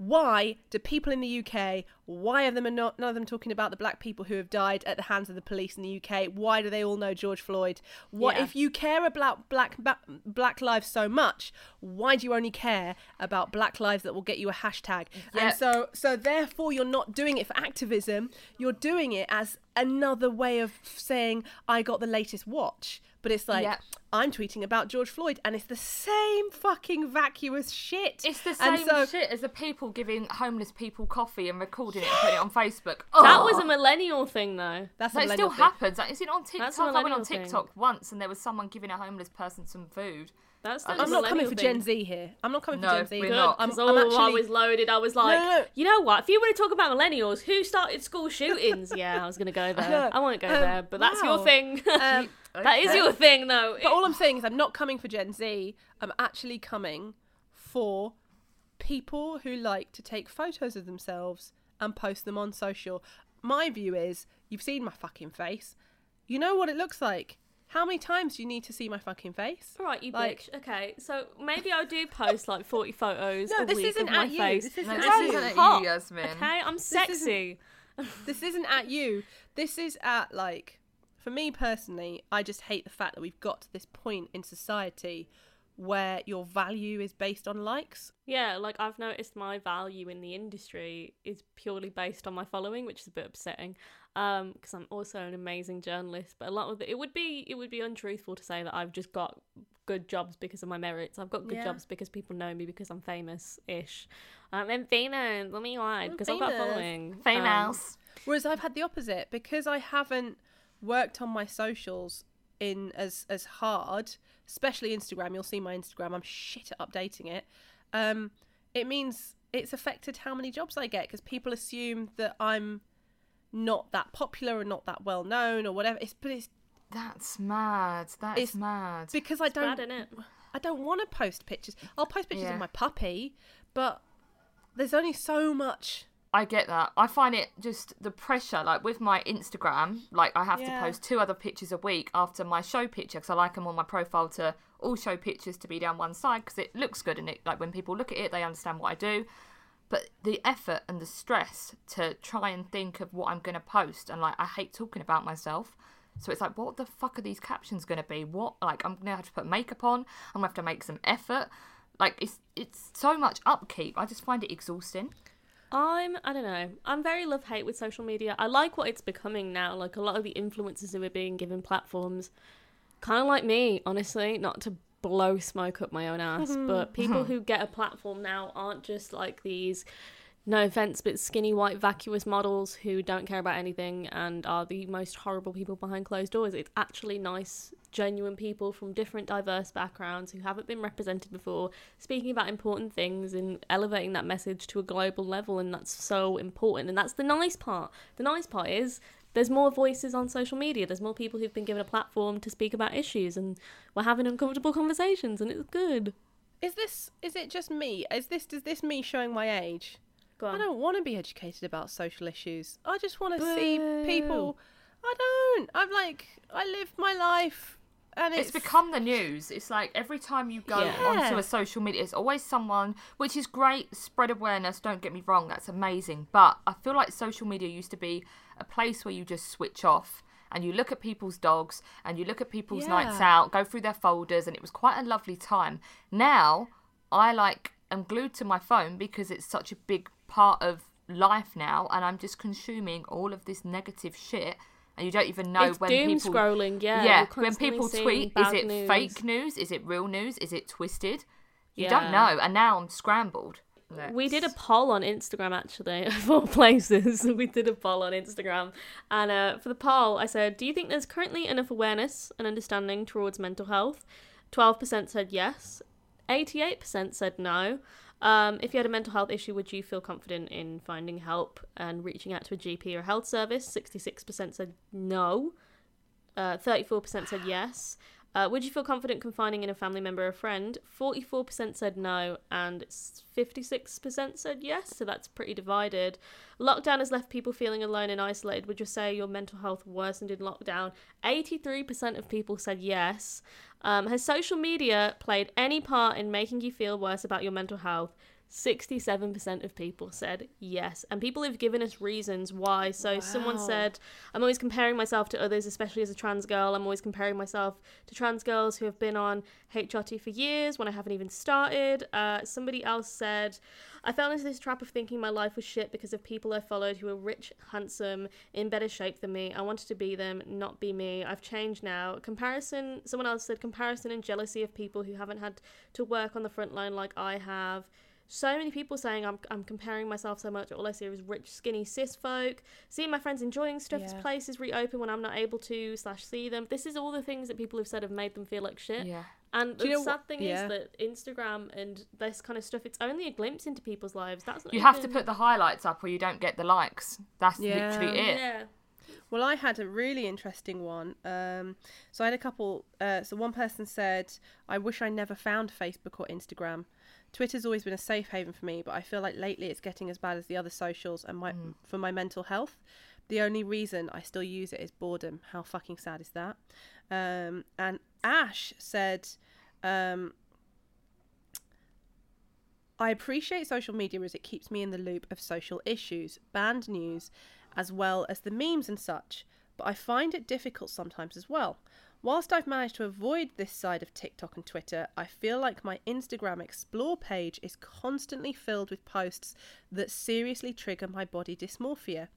why do people in the UK? Why are them not none of them talking about the black people who have died at the hands of the police in the UK? Why do they all know George Floyd? What Yeah. if you care about black black lives so much? Why do you only care about black lives that will get you a hashtag? And so so therefore you're not doing it for activism. You're doing it as another way of saying I got the latest watch. But it's like Yep. I'm tweeting about George Floyd, and it's the same fucking vacuous shit. it's the same so- shit as the people giving homeless people coffee and recording it and putting it on Facebook. Oh, That was a millennial thing though. That's a That still thing. happens. Like, is it on TikTok? That's a I went on millennial thing. TikTok once and there was someone giving a homeless person some food. That's I'm the I'm not coming millennial for thing. Gen Z here. I'm not coming No, for Gen Z. we're not. I'm, because I'm oh, I was loaded. I was like, no, no. you know what? If you want to talk about millennials, who started school shootings? yeah, I was gonna go [laughs] there. know. I won't go Um, there, but that's wow. your thing. [laughs] Um, that is your thing, though. but all I'm saying is, I'm not coming for Gen Z. I'm actually coming for people who like to take photos of themselves and post them on social. My view is, you've seen my fucking face. You know what it looks like. How many times do you need to see my fucking face? All right, you Like- bitch. Okay, so maybe I do post like 40 photos No, a this week isn't of my at you. face. This isn't No, at this you. isn't at hot, you, Yasmin. Okay, I'm isn't- sexy. [laughs] this isn't at you. This is at like for me personally, I just hate the fact that we've got to this point in society where your value is based on likes. Yeah, like I've noticed my value in the industry is purely based on my following, which is a bit upsetting. Um, because I'm also an amazing journalist, but a lot of it, it would be it would be untruthful to say that I've just got good jobs because of my merits. I've got good Yeah. jobs because people know me because I'm famous-ish. Um, I'm famous. Let me lie, because I've got a famous. following. Um, Famous. Whereas I've had the opposite because I haven't worked on my socials in as as hard, especially Instagram. You'll see my Instagram. I'm shit at updating it. Um, it means it's affected how many jobs I get because people assume that I'm not that popular or not that well known or whatever. It's but it's That's mad. That's It's- mad. because I don't bad, innit? I don't want to post pictures. I'll post pictures Yeah. of my puppy, but there's only so much. I get that. I find it just the pressure, like with my Instagram, like I have Yeah. to post two other pictures a week after my show picture because I like them on my profile to all show pictures to be down one side because it looks good and it like when people look at it they understand what I do. But the effort and the stress to try and think of what I'm gonna post and like I hate talking about myself. So it's like, what the fuck are these captions gonna be? What like I'm gonna have to put makeup on. I'm gonna have to make some effort. Like it's it's so much upkeep. I just find it exhausting. I'm I don't know. I'm very love hate with social media. I like what it's becoming now. Like a lot of the influencers who are being given platforms, kind of like me, honestly. Not to blow smoke up my own ass, mm-hmm. but people [laughs] who get a platform now aren't just like these. No offense, but skinny white vacuous models who don't care about anything and are the most horrible people behind closed doors. It's actually nice, genuine people from different diverse backgrounds who haven't been represented before, speaking about important things and elevating that message to a global level, and that's so important. And that's the nice part. The nice part is there's more voices on social media. There's more people who've been given a platform to speak about issues, and we're having uncomfortable conversations, and it's good. Is this? Is it just me? Is this? Does this me showing my age? Go I don't want to be educated about social issues. I just want to see people. I don't. I'm like, I live my life and it's, become the news. It's like every time you go Yeah. onto a social media, it's always someone, which is great. Spread awareness. Don't get me wrong, that's amazing. But I feel like social media used to be a place where you just switch off and you look at people's dogs and you look at people's nights out, go through their folders, and it was quite a lovely time. Now I like am glued to my phone because it's such a big part of life now, and I'm just consuming all of this negative shit. And you don't even know it's when doom people scrolling. Yeah. yeah, when people tweet, is it news. fake news? Is it real news? Is it twisted? You Yeah. don't know, and now I'm scrambled. We did a poll on Instagram actually, [laughs] of all places. [laughs] We did a poll on Instagram. And uh, for the poll, I said, Do you think there's currently enough awareness and understanding towards mental health? 12% said yes, 88% said no. Um, if you had a mental health issue, would you feel confident in finding help and reaching out to a GP or health service? 66% said no, uh, 34% said yes. Uh, would you feel confident confiding in a family member or friend? 44% said no, and 56% said yes, so that's pretty divided. Lockdown has left people feeling alone and isolated. Would you say your mental health worsened in lockdown? 83% of people said yes. Um, has social media played any part in making you feel worse about your mental health? 67% of people said yes. And people have given us reasons why. So someone said, I'm always comparing myself to others, especially as a trans girl. I'm always comparing myself to trans girls who have been on HRT for years when I haven't even started. Uh, somebody else said, I fell into this trap of thinking my life was shit because of people I followed who were rich, handsome, in better shape than me. I wanted to be them, not be me. I've changed now. Comparison, someone else said, comparison and jealousy of people who haven't had to work on the front line like I have so many people saying I'm, I'm comparing myself so much. All I see is rich, skinny cis folk. Seeing my friends enjoying stuff as Yeah. places reopen when I'm not able to slash see them. This is all the things that people have said have made them feel like shit. Yeah. And Do you the know sad what- thing yeah. is that Instagram and this kind of stuff, it's only a glimpse into people's lives. That's not You have to put the highlights up, or you don't get the likes. That's Yeah. literally it. Yeah. Well, I had a really interesting one. Um, so I had a couple. Uh, so one person said, "I wish I never found Facebook or Instagram. Twitter's always been a safe haven for me, but I feel like lately it's getting as bad as the other socials, and my for my mental health. The only reason I still use it is boredom. How fucking sad is that?" Um, and Ash said. Um, I appreciate social media as it keeps me in the loop of social issues, band news, as well as the memes and such, but I find it difficult sometimes as well. Whilst I've managed to avoid this side of TikTok and Twitter, I feel like my Instagram Explore page is constantly filled with posts that seriously trigger my body dysmorphia.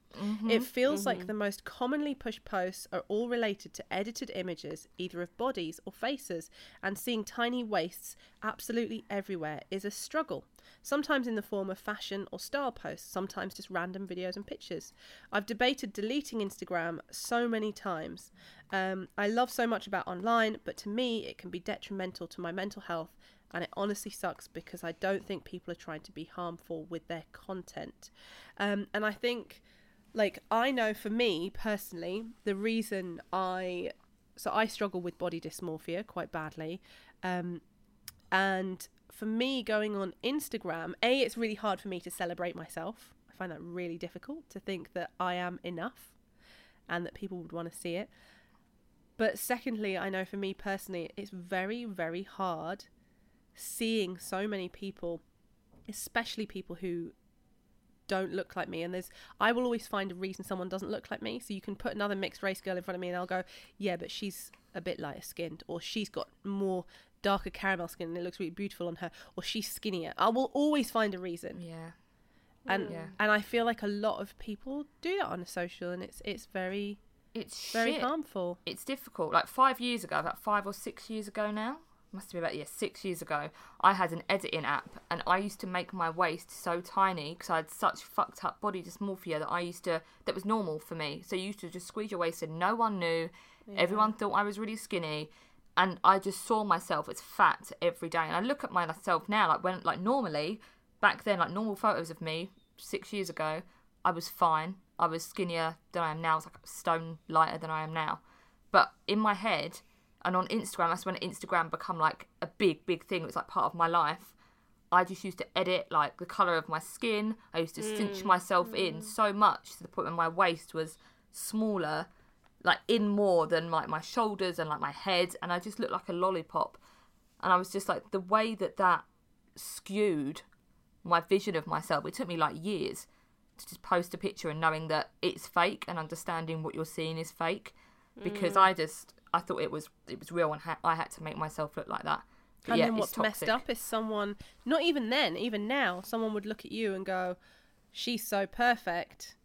It feels like the most commonly pushed posts are all related to edited images, either of bodies or faces, and seeing tiny waists absolutely everywhere is a struggle. Sometimes in the form of fashion or style posts, sometimes just random videos and pictures. I've debated deleting Instagram so many times. Um, I love so much about online, but to me, it can be detrimental to my mental health, and it honestly sucks because I don't think people are trying to be harmful with their content. Um, and I think, like, I know for me personally, the reason I so I struggle with body dysmorphia quite badly. Um, and for me, going on Instagram, A, it's really hard for me to celebrate myself. I find that really difficult to think that I am enough and that people would want to see it. But secondly, I know for me personally, it's very, very hard seeing so many people, especially people who don't look like me and there's I will always find a reason someone doesn't look like me so you can put another mixed race girl in front of me and I'll go yeah but she's a bit lighter skinned or she's got more darker caramel skin and it looks really beautiful on her or she's skinnier I will always find a reason Yeah. and Yeah. and I feel like a lot of people do that on a social and it's it's very It's very shit. harmful it's difficult. Like five years ago, about five or six years ago now, must be about yeah, six years ago. I had an editing app, and I used to make my waist so tiny because I had such fucked up body dysmorphia that I used to that was normal for me. So you used to just squeeze your waist, and no one knew. Everyone thought I was really skinny, and I just saw myself as fat every day. And I look at myself now, like when like normally back then, like normal photos of me six years ago, I was fine. I was skinnier than I am now. I was like a stone lighter than I am now. But in my head and on Instagram, that's when Instagram become like a big, big thing. It was like part of my life. I just used to edit like the colour of my skin. I used to cinch mm, myself in mm. so much to the point where my waist was smaller like in more than like my shoulders and like my head, and I just looked like a lollipop. And I was just like the way that that skewed my vision of myself. It took me like years to just post a picture and knowing that it's fake and understanding what you're seeing is fake because mm. I just I thought it was it was real and ha- I had to make myself look like that. But And yeah, then it's what's messed up is someone, not even then, even now, someone would look at you and go, she's so perfect.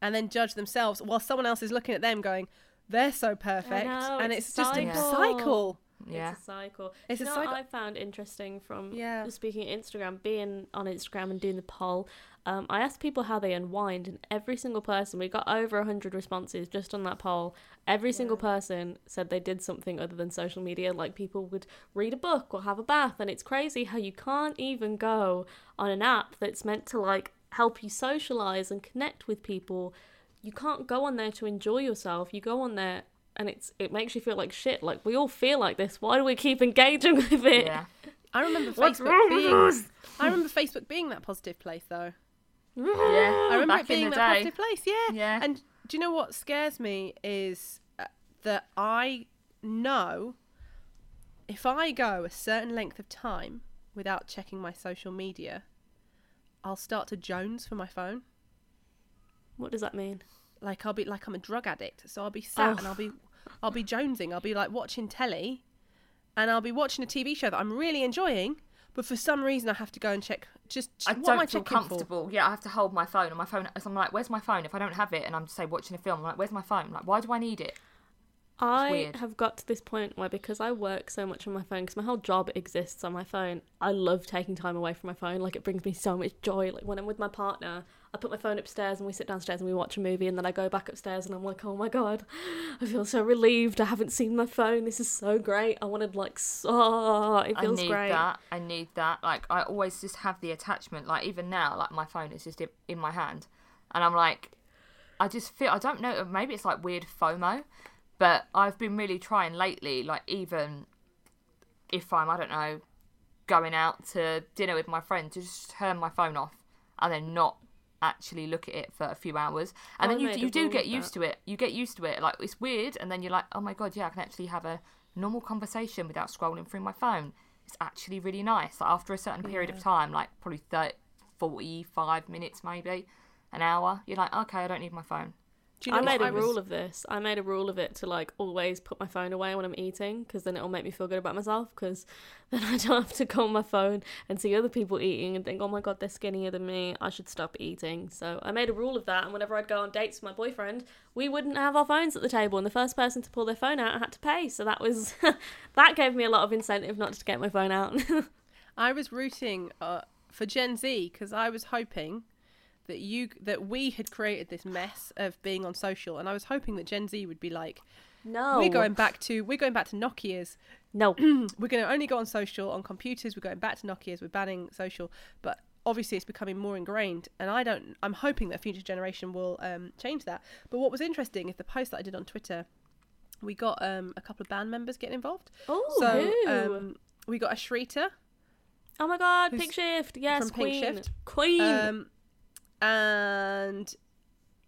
And then judge themselves while someone else is looking at them going, they're so perfect. know, and it's it's, a just a cycle. cycle. Yeah. It's a cycle. It's you a know what cycle. I found interesting from Yeah. speaking of Instagram, being on Instagram and doing the poll. Um, I asked people how they unwind, and every single person, we got over 100 responses just on that poll. Every single person said they did something other than social media. Like people would read a book or have a bath, and it's crazy how you can't even go on an app that's meant to like help you socialize and connect with people. You can't go on there to enjoy yourself. You go on there and it's it makes you feel like shit. Like we all feel like this. Why do we keep [laughs] engaging with it? Yeah. I remember Facebook being. I remember Facebook being that positive place, though. Yeah. [gasps] I remember Back it being in the that day. positive place. Yeah. Yeah. And do you know what scares me is uh, that I know if I go a certain length of time without checking my social media, I'll start to jones for my phone. What does that mean? Like I'll be like I'm a drug addict, so I'll be sat Oh. and I'll be [laughs] I'll be jonesing. I'll be like watching telly, and I'll be watching a TV show that I'm really enjoying, but for some reason I have to go and check. Just I what am I don't feel checking for? comfortable. Yeah, I have to hold my phone, and my phone. So I'm like, "Where's my phone?" If I don't have it, and I'm say watching a film, I'm like, "Where's my phone?" Like, why do I need it? I have got to this point where because I work so much on my phone, because my whole job exists on my phone, I love taking time away from my phone. Like it brings me so much joy. Like when I'm with my partner, I put my phone upstairs and we sit downstairs and we watch a movie, and then I go back upstairs and I'm like, oh my god, I feel so relieved. I haven't seen my phone. This is so great. I wanted like so. It feels great. I need great. that. I need that. Like, I always just have the attachment. Like, even now, like my phone is just in my hand, and I'm like, I just feel. I don't know. Maybe it's like weird FOMO, but I've been really trying lately. Like, even if I'm, I don't know, going out to dinner with my friend, to just turn my phone off and then not actually look at it for a few hours. And Oh, then you, you do get used that. to it. You get used to it. Like it's weird. And then you're like oh my god yeah i can actually have a normal conversation without scrolling through my phone. It's actually really nice. Like after a certain period of time like probably 30, 45 minutes maybe an hour you're like okay i don't need my phone you know I made a was- rule of this. I made a rule of it to like always put my phone away when I'm eating because then it'll make me feel good about myself because [laughs] then I don't have to go on my phone and see other people eating and think, oh my god, they're skinnier than me. I should stop eating. So I made a rule of that. And whenever I'd go on dates with my boyfriend, we wouldn't have our phones at the table. And the first person to pull their phone out had to pay. So that was [laughs] that gave me a lot of incentive not to get my phone out. [laughs] I was rooting uh, for Gen Z because I was hoping that you that we had created this mess of being on social, and I was hoping that Gen Z would be like, no, we're going back to we're going back to Nokia's. No, [clears throat] We're going to only go on social on computers. We're going back to Nokia's. We're banning social, but obviously it's becoming more ingrained. And I don't. I'm hoping that future generation will um, change that. But what was interesting is the post that I did on Twitter. We got um, a couple of band members getting involved. oh, so um, we got a Ashrita, oh my god, Pink Shift, yes, from Pink Queen, Shift. Queen. Um, and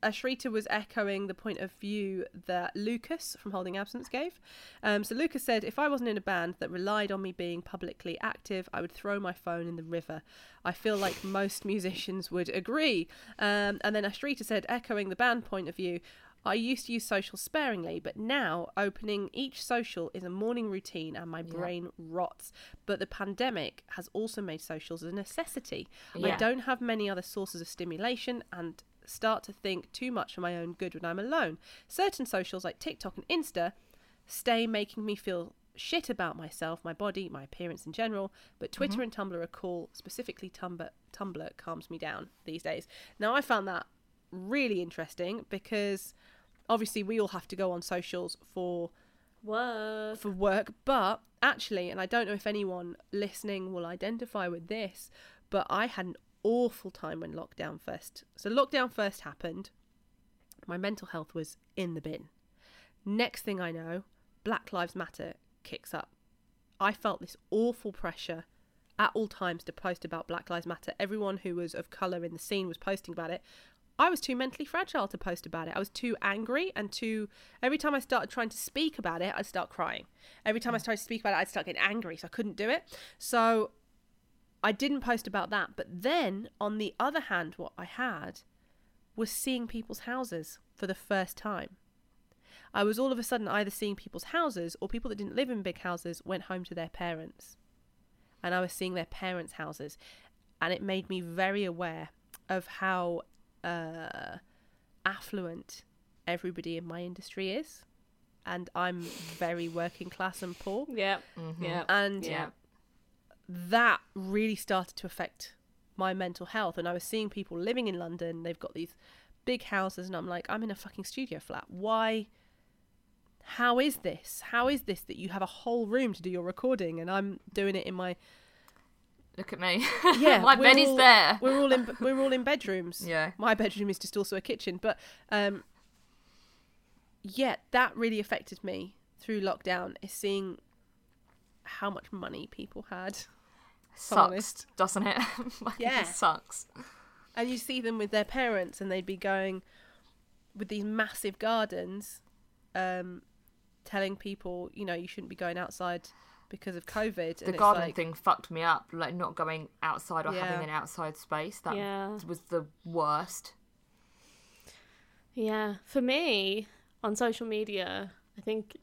Ashrita was echoing the point of view that Lucas from Holding Absence gave. Um, so Lucas said, if I wasn't in a band that relied on me being publicly active, I would throw my phone in the river. I feel like most musicians would agree. Um, and then Ashrita said, echoing the band point of view, I used to use social sparingly, but now opening each social is a morning routine and my brain rots. But the pandemic has also made socials a necessity. I don't have many other sources of stimulation and start to think too much for my own good when I'm alone. Certain socials like TikTok and Insta stay making me feel shit about myself, my body, my appearance in general, but mm-hmm. Twitter and Tumblr are cool. Specifically Tumblr Tumblr calms me down these days. Now I found that really interesting because obviously we all have to go on socials for Work. for work, but actually, and I don't know if anyone listening will identify with this, but I had an awful time when lockdown first. So lockdown first happened. My mental health was in the bin. Next thing I know, Black Lives Matter kicks up. I felt this awful pressure at all times to post about Black Lives Matter. Everyone who was of colour in the scene was posting about it. I was too mentally fragile to post about it. I was too angry and too. Every time I started trying to speak about it, I'd start crying. Every time I started to speak about it, I'd start getting angry, so I couldn't do it. So I didn't post about that. But then, on the other hand, what I had was seeing people's houses for the first time. I was all of a sudden either seeing people's houses or people that didn't live in big houses went home to their parents. And I was seeing their parents' houses. And it made me very aware of how uh, affluent everybody in my industry is. And I'm very working class and poor. Yeah. Mm-hmm. Yeah. And yeah. that really started to affect my mental health. And I was seeing people living in London, they've got these big houses, and I'm like, I'm in a fucking studio flat. Why? How is this? How is this that you have a whole room to do your recording and I'm doing it in my Look at me. [laughs] yeah my bed is all- there. We're all in [laughs] we're all in bedrooms. Yeah. My bedroom is just also a kitchen, but um yeah, that really affected me through lockdown is seeing how much money people had. Sucks, doesn't it? [laughs] Like, it Yeah. sucks. And you see them with their parents, and they'd be going with these massive gardens, um, telling people, you know, you shouldn't be going outside because of COVID. The and garden like, thing fucked me up. Like not going outside or Yeah. having an outside space. That Yeah. was the worst. Yeah, for me on social media, I think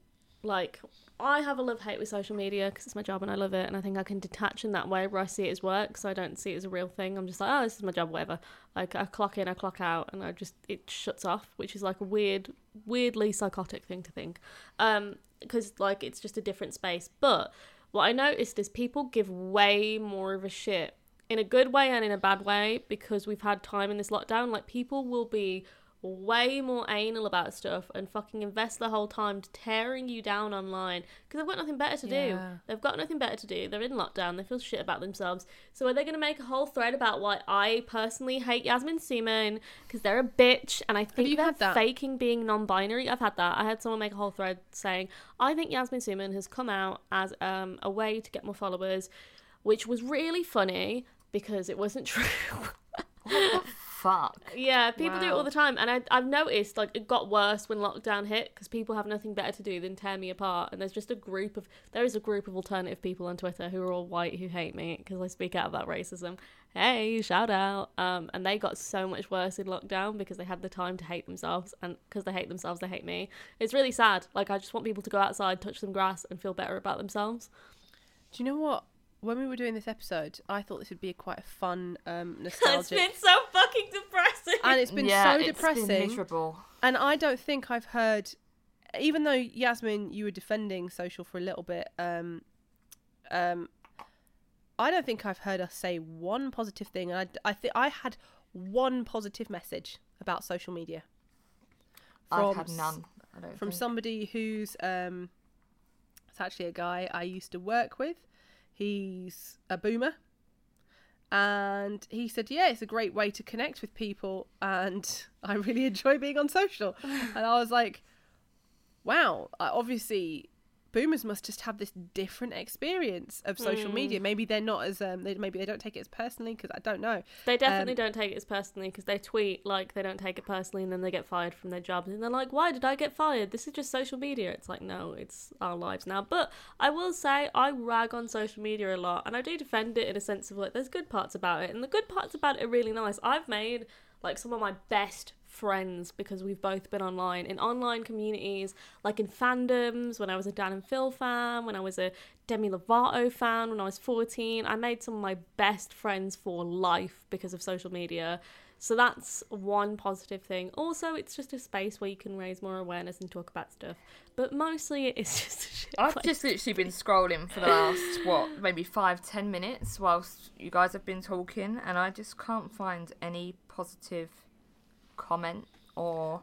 like I have a love hate with social media because it's my job and I love it, and I think I can detach in that way where I see it as work, so I don't see it as a real thing. I'm just like, oh, this is my job, whatever. Like I clock in, I clock out, and I just it shuts off, which is like a weird, weirdly psychotic thing to think, um, because like it's just a different space. But what I noticed is people give way more of a shit in a good way and in a bad way because we've had time in this lockdown. Like people will be way more anal about stuff and fucking invest the whole time tearing you down online because they've got nothing better to do. Yeah. They've got nothing better to do. They're in lockdown. They feel shit about themselves. So are they going to make a whole thread about why I personally hate Yasmin Summan because they're a bitch and I think they're faking being non-binary? I've had that. I had someone make a whole thread saying I think Yasmin Summan has come out as um, a way to get more followers, which was really funny because it wasn't [laughs] true. Fuck. Yeah, people do it all the time, and I, I've noticed like it got worse when lockdown hit because people have nothing better to do than tear me apart. And there's just a group of there is a group of alternative people on Twitter who are all white who hate me because I speak out about racism. Hey, shout out! Um, and they got so much worse in lockdown because they had the time to hate themselves, and because they hate themselves, they hate me. It's really sad. Like I just want people to go outside, touch some grass, and feel better about themselves. Do you know what? When we were doing this episode, I thought this would be a quite a fun, um, [laughs] it's nostalgic, been so fucking depressing. and it's been yeah, so it's depressing. Been miserable. And I don't think I've heard, even though Yasmin, you were defending social for a little bit. Um, um, I don't think I've heard us say one positive thing. And I, I think I had one positive message about social media. I've had none. I don't From think. somebody who's, um, it's actually a guy I used to work with. He's a boomer. And he said, Yeah, it's a great way to connect with people. And [laughs] I really enjoy being on social. and I was like, Wow, obviously, boomers must just have this different experience of social media. Maybe they're not as, um, they, maybe they don't take it as personally because I don't know. They definitely Um, don't take it as personally because they tweet like they don't take it personally and then they get fired from their jobs and they're like, why did I get fired? This is just social media. It's like, no, it's our lives now. But I will say I rag on social media a lot and I do defend it in a sense of like there's good parts about it and the good parts about it are really nice. I've made like some of my best friends because we've both been online in online communities, like in fandoms. When I was a Dan and Phil fan, when I was a Demi Lovato fan, when I was fourteen, I made some of my best friends for life because of social media. So that's one positive thing. Also, it's just a space where you can raise more awareness and talk about stuff. But mostly, it's [laughs] just a shit I've place. just literally been scrolling for the last what maybe five ten minutes whilst you guys have been talking, and I just can't find any positive comment or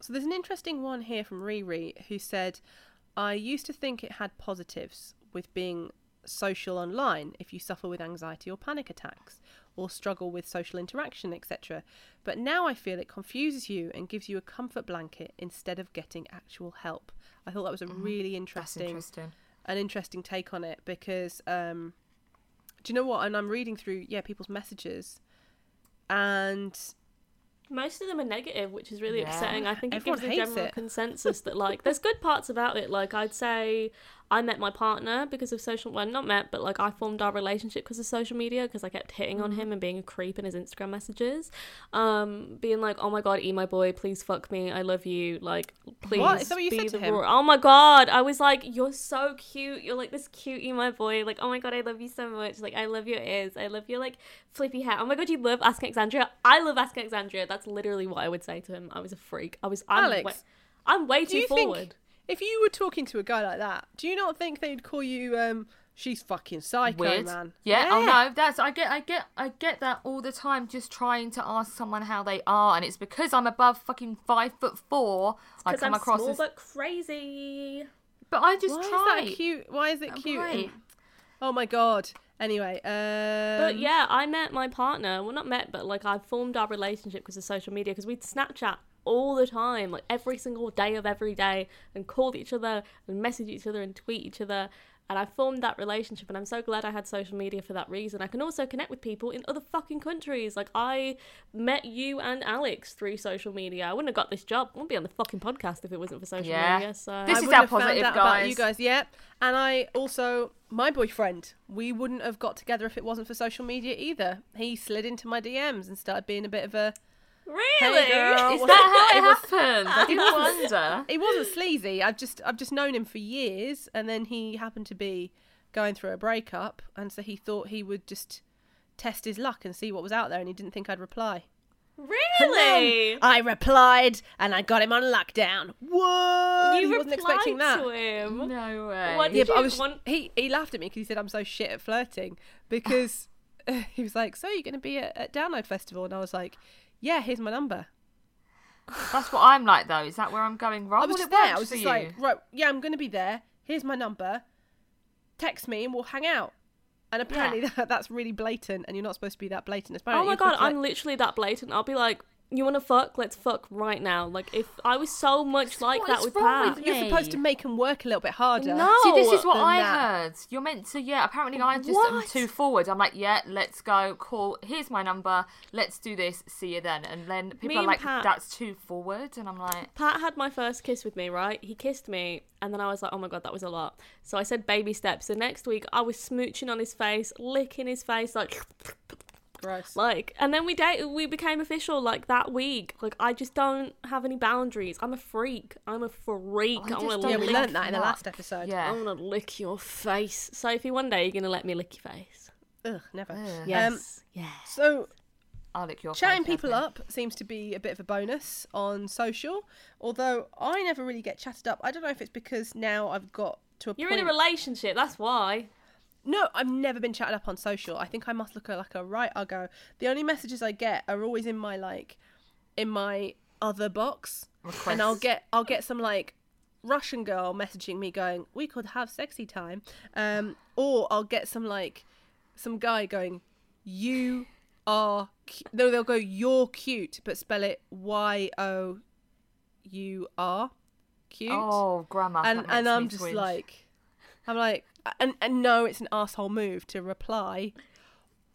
So there's an interesting one here from Riri who said, I used to think it had positives with being social online if you suffer with anxiety or panic attacks or struggle with social interaction, etc. But now I feel it confuses you and gives you a comfort blanket instead of getting actual help. I thought that was a really interesting interesting. an interesting take on it because um do you know what and i'm reading through yeah people's messages and Most of them are negative, which is really Yeah. upsetting. I think it Everyone gives a general it. [laughs] consensus that like there's good parts about it. Like I'd say I met my partner because of social well not met, but like I formed our relationship because of social media because I kept hitting on him and being a creep in his Instagram messages. Um being like, "Oh my god, emo boy, please fuck me. I love you." Like please Is that what you said to him? roar- Oh my god. I was like, "You're so cute. You're like this cute emo boy. Like, oh my god, I love you so much. Like I love your ears. I love your like flippy hair. Oh my god, you love Asking Alexandria. I love Asking Alexandria. That's literally what I would say to him. I was a freak. I was. I'm Alex, way, I'm way too forward. think if you were talking to a guy like that, do you not think they'd call you um she's fucking psycho, Weird. man? Yeah, Oh no, that's I get I get I get that all the time. Just trying to ask someone how they are, and it's because I'm above fucking five foot four. I Because come I'm across small as, but crazy. but I just Why try. is that cute? Why is it cute? Right. Oh my god. Anyway, um, But yeah, I met my partner. Well, not met, but like I formed our relationship because of social media. Because we'd Snapchat all the time, like every single day of every day, and call each other and message each other and tweet each other. And I formed that relationship, and I'm so glad I had social media for that reason. I can also connect with people in other fucking countries. Like I met you and Alex through social media. I wouldn't have got this job. I wouldn't be on the fucking podcast if it wasn't for social Yeah. media. So This I is found positive, out about you guys. guys. Yeah, and I also my boyfriend. We wouldn't have got together if it wasn't for social media either. He slid into my DMs and started being a bit of a. really, girl. Is that how it it happened? I [laughs] did wonder. He wasn't sleazy. I've just I've just known him for years, and then he happened to be going through a breakup, and so he thought he would just test his luck and see what was out there, and he didn't think I'd reply. Really. I replied, and I got him on lockdown. What? You he wasn't expecting that. to him. No way. What Yeah, did I you was. want- He he laughed at me because he said I'm so shit at flirting because [laughs] he was like, "So you're going to be at, at Download Festival?" And I was like, "Yeah, here's my number." That's what I'm like though. Is that where I'm going wrong? I was Well, just there. I was just you. like, right, yeah, I'm going to be there. Here's my number. Text me and we'll hang out. And apparently that, [laughs] that's really blatant, and you're not supposed to be that blatant. Oh my god, like- I'm literally that blatant. I'll be like, "You want to fuck? Let's fuck right now." Like if I was so much like What that is with Pat. with You're supposed to make him work a little bit harder. No. See, this is what I that. heard. You're meant to, yeah. Apparently, I just am What? too forward. I'm like, yeah, let's go. Call. Here's my number. Let's do this. See you then. And then people Me are like, Pat- that's too forward. And I'm like, Pat had my first kiss with me, right? He kissed me, and then I was like, "Oh my god, that was a lot." So I said baby steps. So next week, I was smooching on his face, licking his face, like, Gross. like, and then we date. We became official like that week. Like I just don't have any boundaries. I'm a freak. I'm a freak. I I, just want to don't yeah, lick. we learned that in the last episode. yeah. I want to lick your face. Sophie, one day you're gonna let me lick your face. Ugh, never. Ugh. Um, yes. yes. So I'll lick your chatting face, people Jasmine. up seems to be a bit of a bonus on social. Although I never really get chatted up. I don't know if it's because now I've got to a You're point. in a relationship. That's why. No, I've never been chatted up on social. I think I must look like a right I'll The only messages I get are always in my like in my other box. And I'll get I'll get some like Russian girl messaging me going, "We could have sexy time." Um or I'll get some like some guy going, "You are cu-. no they'll go, "You're cute," but spell it Y O U R. Cute Oh, grammar. and and I'm just like, I'm like, and and no, it's an asshole move to reply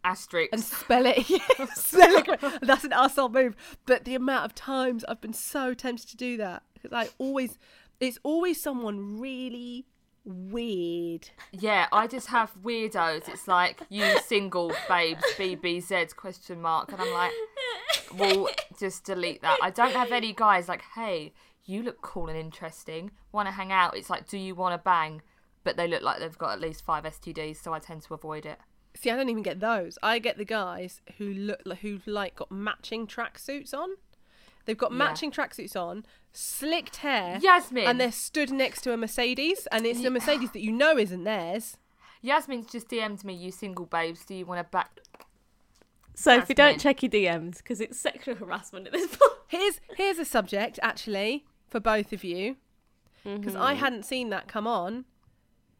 asterisk. and spell it. [laughs] [laughs] it. That's an asshole move. But the amount of times I've been so tempted to do that because I always, it's always someone really weird. Yeah, I just have weirdos. It's like you single babes BBZ question mark, and I'm like, we'll just delete that. I don't have any guys like, hey, you look cool and interesting. Want to hang out? It's like, do you want to bang? But they look like they've got at least five STDs, so I tend to avoid it. See, I don't even get those. I get the guys who look like who like got matching tracksuits on. They've got Yeah. matching tracksuits on, slicked hair, Yasmin, and they're stood next to a Mercedes, and it's a Mercedes that you know isn't theirs. Yasmin's just DM'd me. You single babes, do you want to back? Sophie, That's don't check your DMs because it's sexual harassment at this [laughs] point. Here's here's a subject actually for both of you because I Mm-hmm. hadn't seen that come on.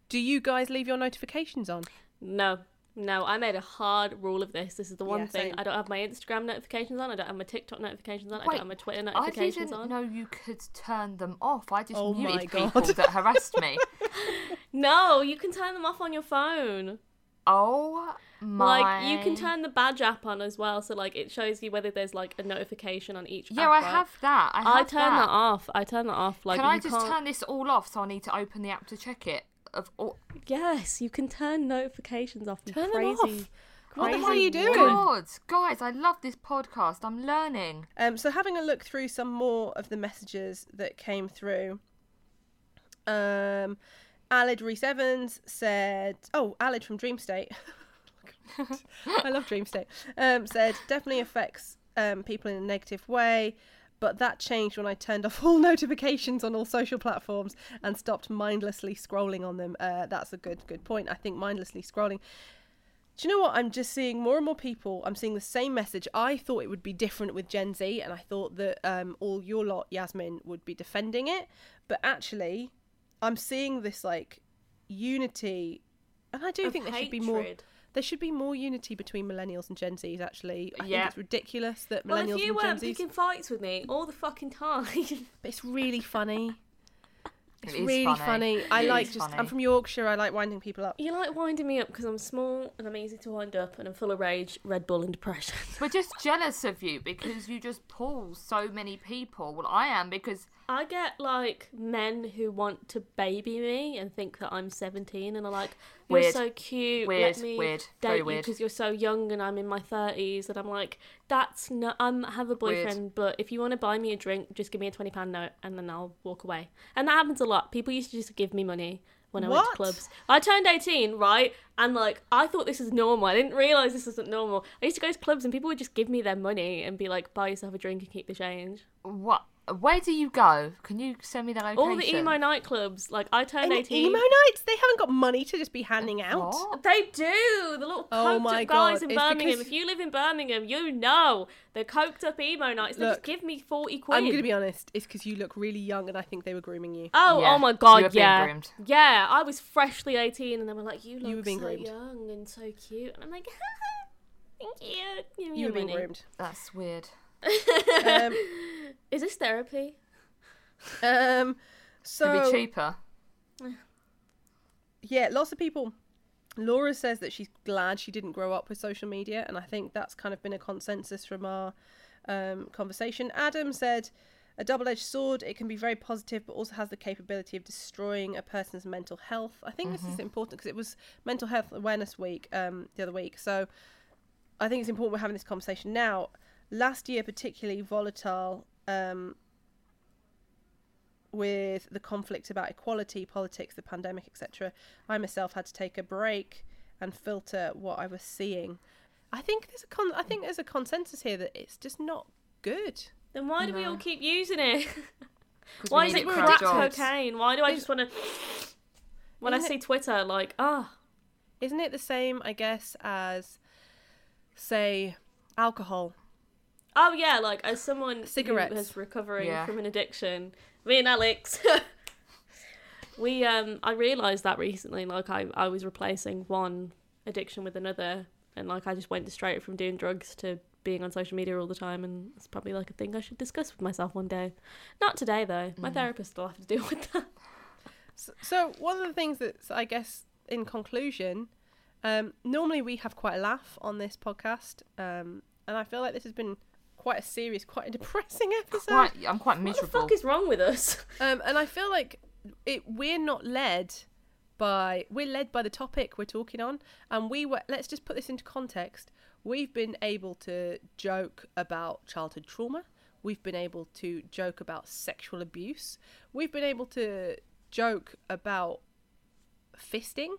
Do you guys leave your notifications on? No, no, I made a hard rule of this. This is the one Yeah, thing. same. I don't have my Instagram notifications on. I don't have my TikTok notifications on. I don't have my Twitter notifications on. I notifications didn't on. know you could turn them off. I just Oh my muted God. people that harassed me. [laughs] No, you can turn them off on your phone. Oh my! Like you can turn the badge app on as well, so like it shows you whether there's like a notification on each. Yeah, app, I right? have that. I, have that. I turn that. off. I turn that off. Like can I just can't- turn this all off? So I need to open the app to check it. Of all... Yes, you can turn notifications off. you Turn them crazy, off. What the hell are you doing? God, guys, I love this podcast. I'm learning. Um, so having a look through some more of the messages that came through. Um, Aled Rhys Evans said, "Oh, Aled from Dream State. [laughs] I love Dream State." Um, said definitely affects um, people in a negative way, but that changed when I turned [laughs] off all notifications on all social platforms and stopped mindlessly scrolling on them. Uh, that's a good good point. I think mindlessly scrolling. Do you know what? I'm just seeing more and more people. I'm seeing the same message. I thought it would be different with Gen Z, and I thought that um, all your lot, Yasmin, would be defending it. But actually, I'm seeing this like unity, and I do think there should be more. Hatred. There should be more unity between millennials and Gen Zs. Actually, I Yeah. think it's ridiculous that Well, millennials if you and Gen um, weren't Zs. picking fights with me all the fucking time, [laughs] But it's really funny. [laughs] It's It is really funny. funny. I It like is just. I'm from Yorkshire. I like winding people up. you like winding me up because I'm small and I'm easy to wind up and I'm full of rage, Red Bull, and depression. We're just jealous of you because you just pull so many people. Well, I am because I get like men who want to baby me and think that I'm 17 and are like, "You're Weird. so cute. Weird, Let me weird, date very you weird. because you're so young and I'm in my 30s." And I'm like, "That's not. I'm have a Weird. boyfriend, but if you want to buy me a drink, just give me a 20 pound note and then I'll walk away." And that happens a lot. People used to just give me money when I went to clubs. I turned 18, right? And like, I thought this is normal. I didn't realize this wasn't normal. I used to go to clubs and people would just give me their money and be like, "Buy yourself a drink and keep the change." what? Where do you go? Can you send me the location? All the emo nightclubs. Like I turned And 18. emo nights, they haven't got money to just be handing out. What? They do. The little Oh coked my up guys God, in it's Birmingham. because- If you live in Birmingham, you know the coked up emo nights. They just Look, give me forty quid. I'm going to be honest. It's because you look really young, and I think they were grooming you. Oh, oh Yeah, oh my you god, were being yeah, groomed. yeah. I was freshly eighteen, and they were like, "You look you were being so groomed. young and so cute," and I'm like, [laughs] "Thank you." Give me You your were being groomed. That's weird. Um, Is this therapy? um, It'd be cheaper. yeah, lots of people. Laura says that she's glad she didn't grow up with social media, and I think that's kind of been a consensus from our um, conversation. Adam said, "A double-edged sword. It can be very positive, but also has the capability of destroying a person's mental health." I think this is important because it was Mental Health Awareness Week um, the other week, so I think it's important we're having this conversation now. Last year, particularly volatile. Um, with the conflict about equality, politics, the pandemic, etc., I myself had to take a break and filter what I was seeing. I think there's a con- I think there's a consensus here that it's just not good. Then why do we all keep using it? [laughs] why is it for we're crack cocaine? Why do I just want to? [sniffs] When I Isn't it- see Twitter, like, ah, Isn't it the same, I guess, as say alcohol? Oh yeah, like as someone Cigarettes. who is recovering Yeah. from an addiction, me and Alex, [laughs] we um, I realised that recently. Like I, I was replacing one addiction with another, and like I just went straight from doing drugs to being on social media all the time, and it's probably like a thing I should discuss with myself one day. Not today though. My therapist will have to deal [laughs] with that. So, so one of the things that's, I guess, in conclusion, um, normally we have quite a laugh on this podcast, um, and I feel like this has been quite a serious, quite a depressing episode. Quite, I'm quite miserable. What the fuck is wrong with us? Um, and I feel like it. We're not led by. We're led by the topic we're talking on, and we were. Let's just put this into context. We've been able to joke about childhood trauma. We've been able to joke about sexual abuse. We've been able to joke about fisting,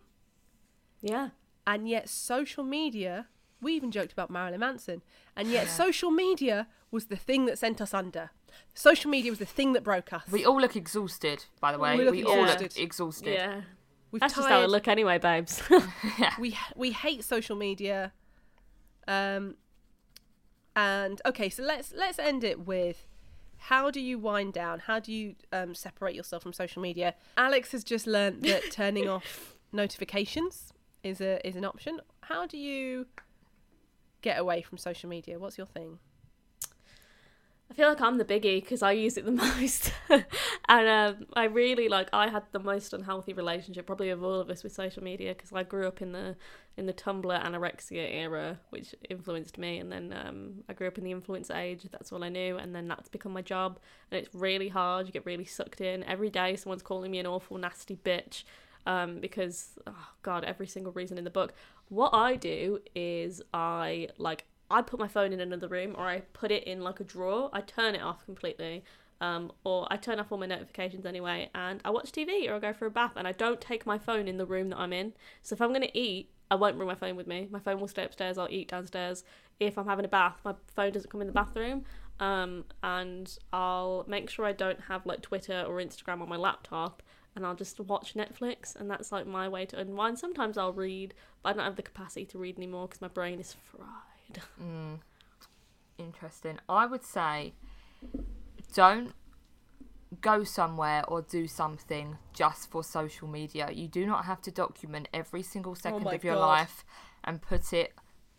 Yeah. and yet social media. We even joked about Marilyn Manson, and yet social media was the thing that sent us under. Social media was the thing that broke us. We all look exhausted, by the way. We We, all look exhausted. Yeah. We've That's just how I tired- look anyway, babes. [laughs] [laughs] we we hate social media um and okay so let's let's end it with how do you wind down how do you um, separate yourself from social media alex has just learned that turning [laughs] off notifications is a is an option how do you get away from social media what's your thing I feel like I'm the biggie because I use it the [laughs] most. And um, I really like I had the most unhealthy relationship probably of all of us with social media because I grew up in the in the Tumblr anorexia era, which influenced me, and then um, I grew up in the influencer age. That's all I knew, and then that's become my job, and it's really hard. You get really sucked in every day. Someone's calling me an awful, nasty bitch um, because oh god, every single reason in the book. What I do is I like I put my phone in another room or I put it in like a drawer. I turn it off completely. Um, or I turn off all my notifications anyway, and I watch TV or I go for a bath, and I don't take my phone in the room that I'm in. So if I'm gonna eat, I won't bring my phone with me. My phone will stay upstairs. I'll eat downstairs. If I'm having a bath, my phone doesn't come in the bathroom. Um, and I'll make sure I don't have like Twitter or Instagram on my laptop, and I'll just watch Netflix, and that's like my way to unwind. Sometimes I'll read, but I don't have the capacity to read anymore because my brain is fried. [laughs] Mm. Interesting. I would say don't go somewhere or do something just for social media. You do not have to document every single second my of your God. life and put it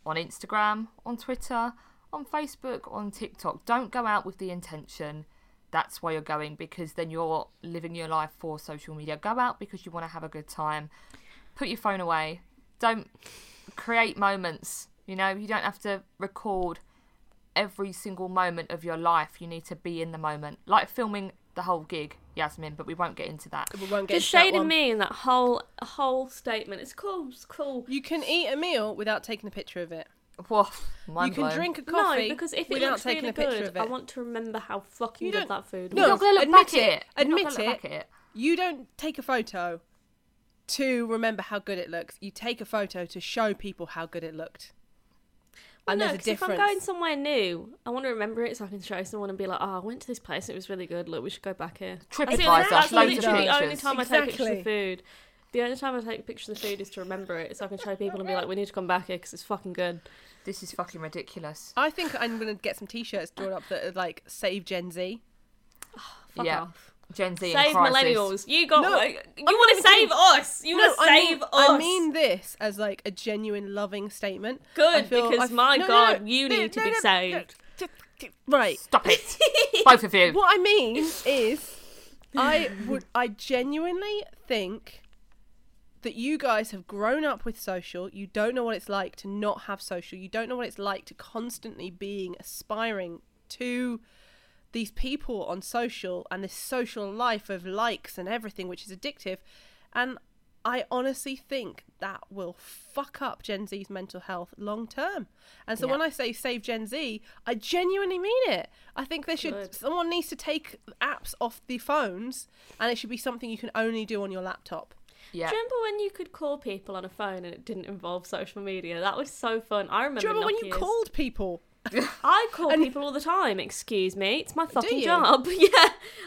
on Instagram, on Twitter, on Facebook, on TikTok. Don't go out with the intention that's why you're going because then you're living your life for social media. Go out because you want to have a good time. Put your phone away. Don't create moments. You know, you don't have to record every single moment of your life. You need to be in the moment. Like filming the whole gig, Yasmin, but we won't get into that. We won't get Just into that shading one. me in that whole whole statement. It's cool. It's cool. You can eat a meal without taking a picture of it. Whoa, You can blown. drink a coffee no, because if it without looks taking really a picture good, of it. I want to remember how fucking You good don't- that food No, You're was. not going to look admit back at it. it. You're not Admit gonna look it. back at it. You don't take a photo to remember how good it looks. You take a photo to show people how good it looked. Well, and no, there's a 'cause if. I'm going somewhere new, I want to remember it so I can show someone and be like, "Oh, I went to this place. It was really good. Look, we should go back here." That's the only, TripAdvisor, that's loads of literally the only pictures. time I take pictures Exactly. of food. The only time I take pictures of food is to remember it, so I can show people and be like, "We need to come back here because it's fucking good." This is fucking ridiculous. I think I'm going to get some t-shirts drawn up that are like "Save Gen Z." Ah, fuck Yeah. off. Gen Z Save crisis. millennials. You got. No, like, you want to save us. You want to save mean, us. I mean this as like a genuine loving statement. Good, feel- because f- my no, no, God, no, you no, need to be no, no, saved. t- t- Right. Stop it, [laughs] both of you. What I mean is, I would, I genuinely think that you guys have grown up with social. You don't know what it's like to not have social. You don't know what it's like to constantly being aspiring to these people on social and this social life of likes and everything, which is addictive. And I honestly think that will fuck up Gen Z's mental health long term. And so Yeah. when I say save Gen Z, I genuinely mean it. I think they should Good. someone needs to take apps off the phones and it should be something you can only do on your laptop. Yeah. Do you remember when you could call people on a phone and it didn't involve social media? That was so fun. I remember. Do you remember when you called people? [laughs] I call And- people all the time. Excuse me, it's my fucking job. [laughs] yeah,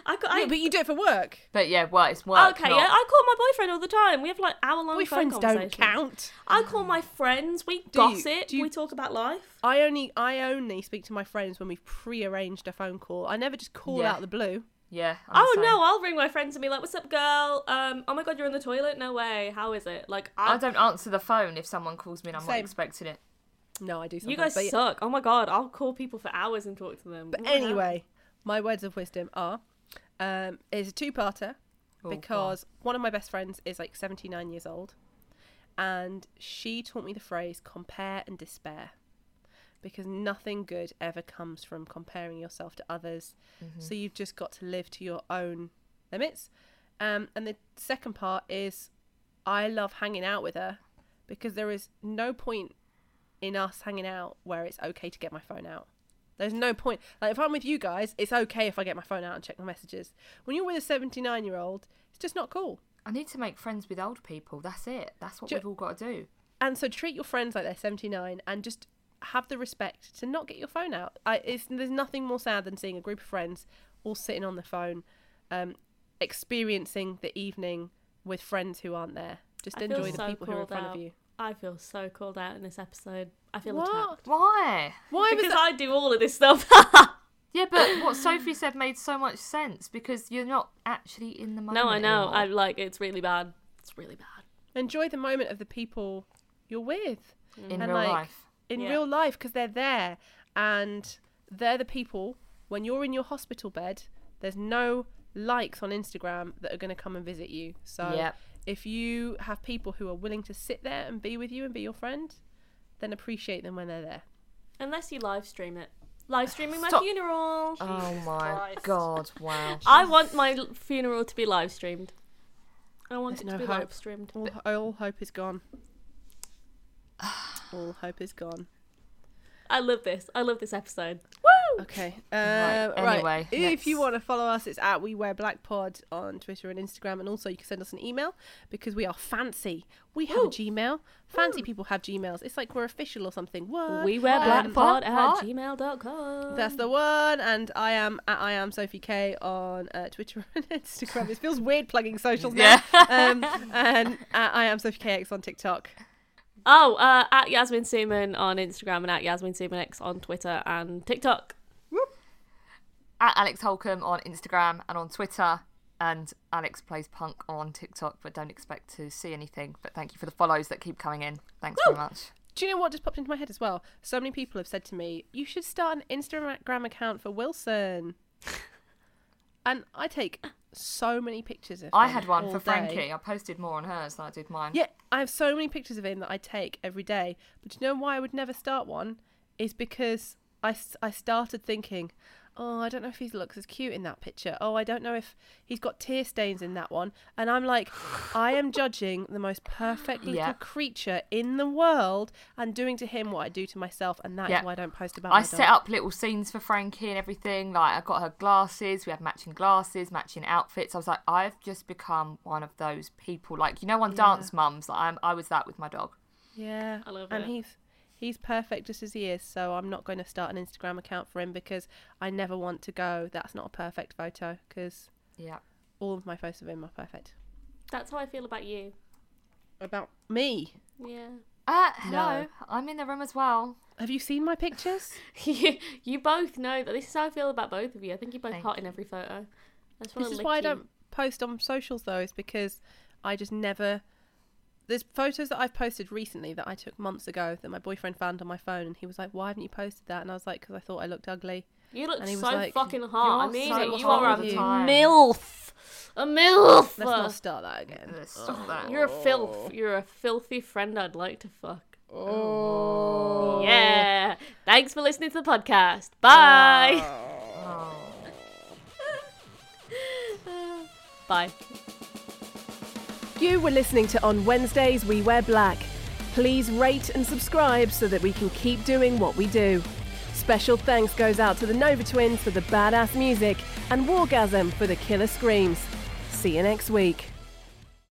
I, got- I yeah, but you do it for work. But yeah, well, it's work. okay. not- Yeah, I call my boyfriend all the time. We have like hour long phone Boyfriends don't count. I call my friends. We Do you- gossip. do you- We talk about life. I only I only speak to my friends when we've pre-arranged a phone call. I never just call Yeah. out the blue. Yeah. Oh the no, I'll ring my friends and be like, "What's up, girl? Um, oh my god, you're in the toilet? No way. How is it? Like, I, I don't answer the phone if someone calls me and I'm not expecting it. No, I do. You guys but yeah. suck. Oh my god, I'll call people for hours and talk to them. But What anyway, my words of wisdom are: um, it's a two-parter Oh, because one of my best friends is like 79 years old, and she taught me the phrase "compare and despair," because nothing good ever comes from comparing yourself to others. Mm-hmm. So you've just got to live to your own limits. Um, and the second part is, I love hanging out with her because there is no point in us hanging out where it's okay to get my phone out. There's no point. Like if I'm with you guys, it's okay if I get my phone out and check my messages. When you're with a 79 year old, it's just not cool. I need to make friends with old people. That's it. That's what Ju- we've all got to do. And so treat your friends like they're 79 and just have the respect to not get your phone out. I, it's, there's nothing more sad than seeing a group of friends all sitting on the phone, um, experiencing the evening with friends who aren't there. Just I enjoy the so people who are in front out. of you. I feel so called out in this episode. I feel What? attacked. Why? Why Because that? I do all of this stuff. [laughs] Yeah, but what Sophie said made so much sense because you're not actually in the moment. no, I know. anymore. I like it's really bad. It's really bad. Enjoy the moment of the people you're with. in and real like- life. In Yeah. real life because they're there and they're the people when you're in your hospital bed there's no likes on Instagram that are going to come and visit you. So Yep. if you have people who are willing to sit there and be with you and be your friend, then appreciate them when they're there. Unless you live stream it. Live streaming my Stop. funeral. Oh my Christ. god! Wow. [laughs] I want my funeral to be live streamed. I want There's it to no be hope. live streamed. All, all hope is gone. [sighs] [sighs] [sighs] all hope is gone. I love this. I love this episode. Woo! Okay. Uh, Right, right. anyway, if you want to follow us, it's at We Wear Black Pod on Twitter and Instagram, and also you can send us an email because we are fancy. We have a Gmail. Fancy people have Gmails. It's like we're official or something. What? We wear Um, blackpod at what? gmail.com. That's the one, and I am at I am Sophie K on uh, Twitter [laughs] and Instagram. It feels weird plugging socials now. [laughs] um, and at I am Sophie KX on TikTok. Oh, uh, at Yasmin Summan on Instagram and at Yasmin Summan X on Twitter and TikTok. At Alex Holcomb on Instagram and on Twitter, and Alex plays punk on TikTok. But don't expect to see anything. But thank you for the follows that keep coming in. Thanks very much. Do you know what just popped into my head as well? So many people have said to me, "You should start an Instagram account for Wilson." [laughs] and I take so many pictures of him. I had one for day. Frankie. I posted more on hers than I did mine. Yeah, I have so many pictures of him that I take every day. But do you know why I would never start one? Is because I, I started thinking, oh, I don't know if he looks as cute in that picture. Oh, I don't know if he's got tear stains in that one. And I'm like, I am judging the most perfect little Yeah. creature in the world and doing to him what I do to myself. And that is Yeah. why I don't post about it. I my set dog. up little scenes for Frankie and everything. Like I got her glasses. We had matching glasses, matching outfits. I was like, I've just become one of those people. Like you know, on Dance Mums. Like, I'm, I was that with my dog. Yeah, I love and it. he's he's perfect just as he is. So I'm not going to start an Instagram account for him because I never want to go. That's not a perfect photo because Yeah. all of my photos of him are perfect. That's how I feel about you. About me, Yeah. Uh, hello. No. I'm in the room as well. have you seen my pictures? [laughs] you, you both know that this is how I feel about both of you. I think you're both Thank hot in every photo. This is to why I don't post on socials though. Is because I just never. There's photos that I've posted recently that I took months ago that my boyfriend found on my phone, and he was like, "Why haven't you posted that?" And I was like, "Because I thought I looked ugly." You look And he was so like, fucking hot. I "You're mean so it. you are a all milf. A milf. Let's not start that again. Let's stop that. You're a filth. You're a filthy friend I'd like to fuck. Oh, Yeah. Thanks for listening to the podcast. Bye. Oh. [laughs] Bye. You were listening to On Wednesdays We Wear Black. Please rate and subscribe so that we can keep doing what we do. Special thanks goes out to the Nova Twins for the badass music and Wargasm for the killer screams. See you next week.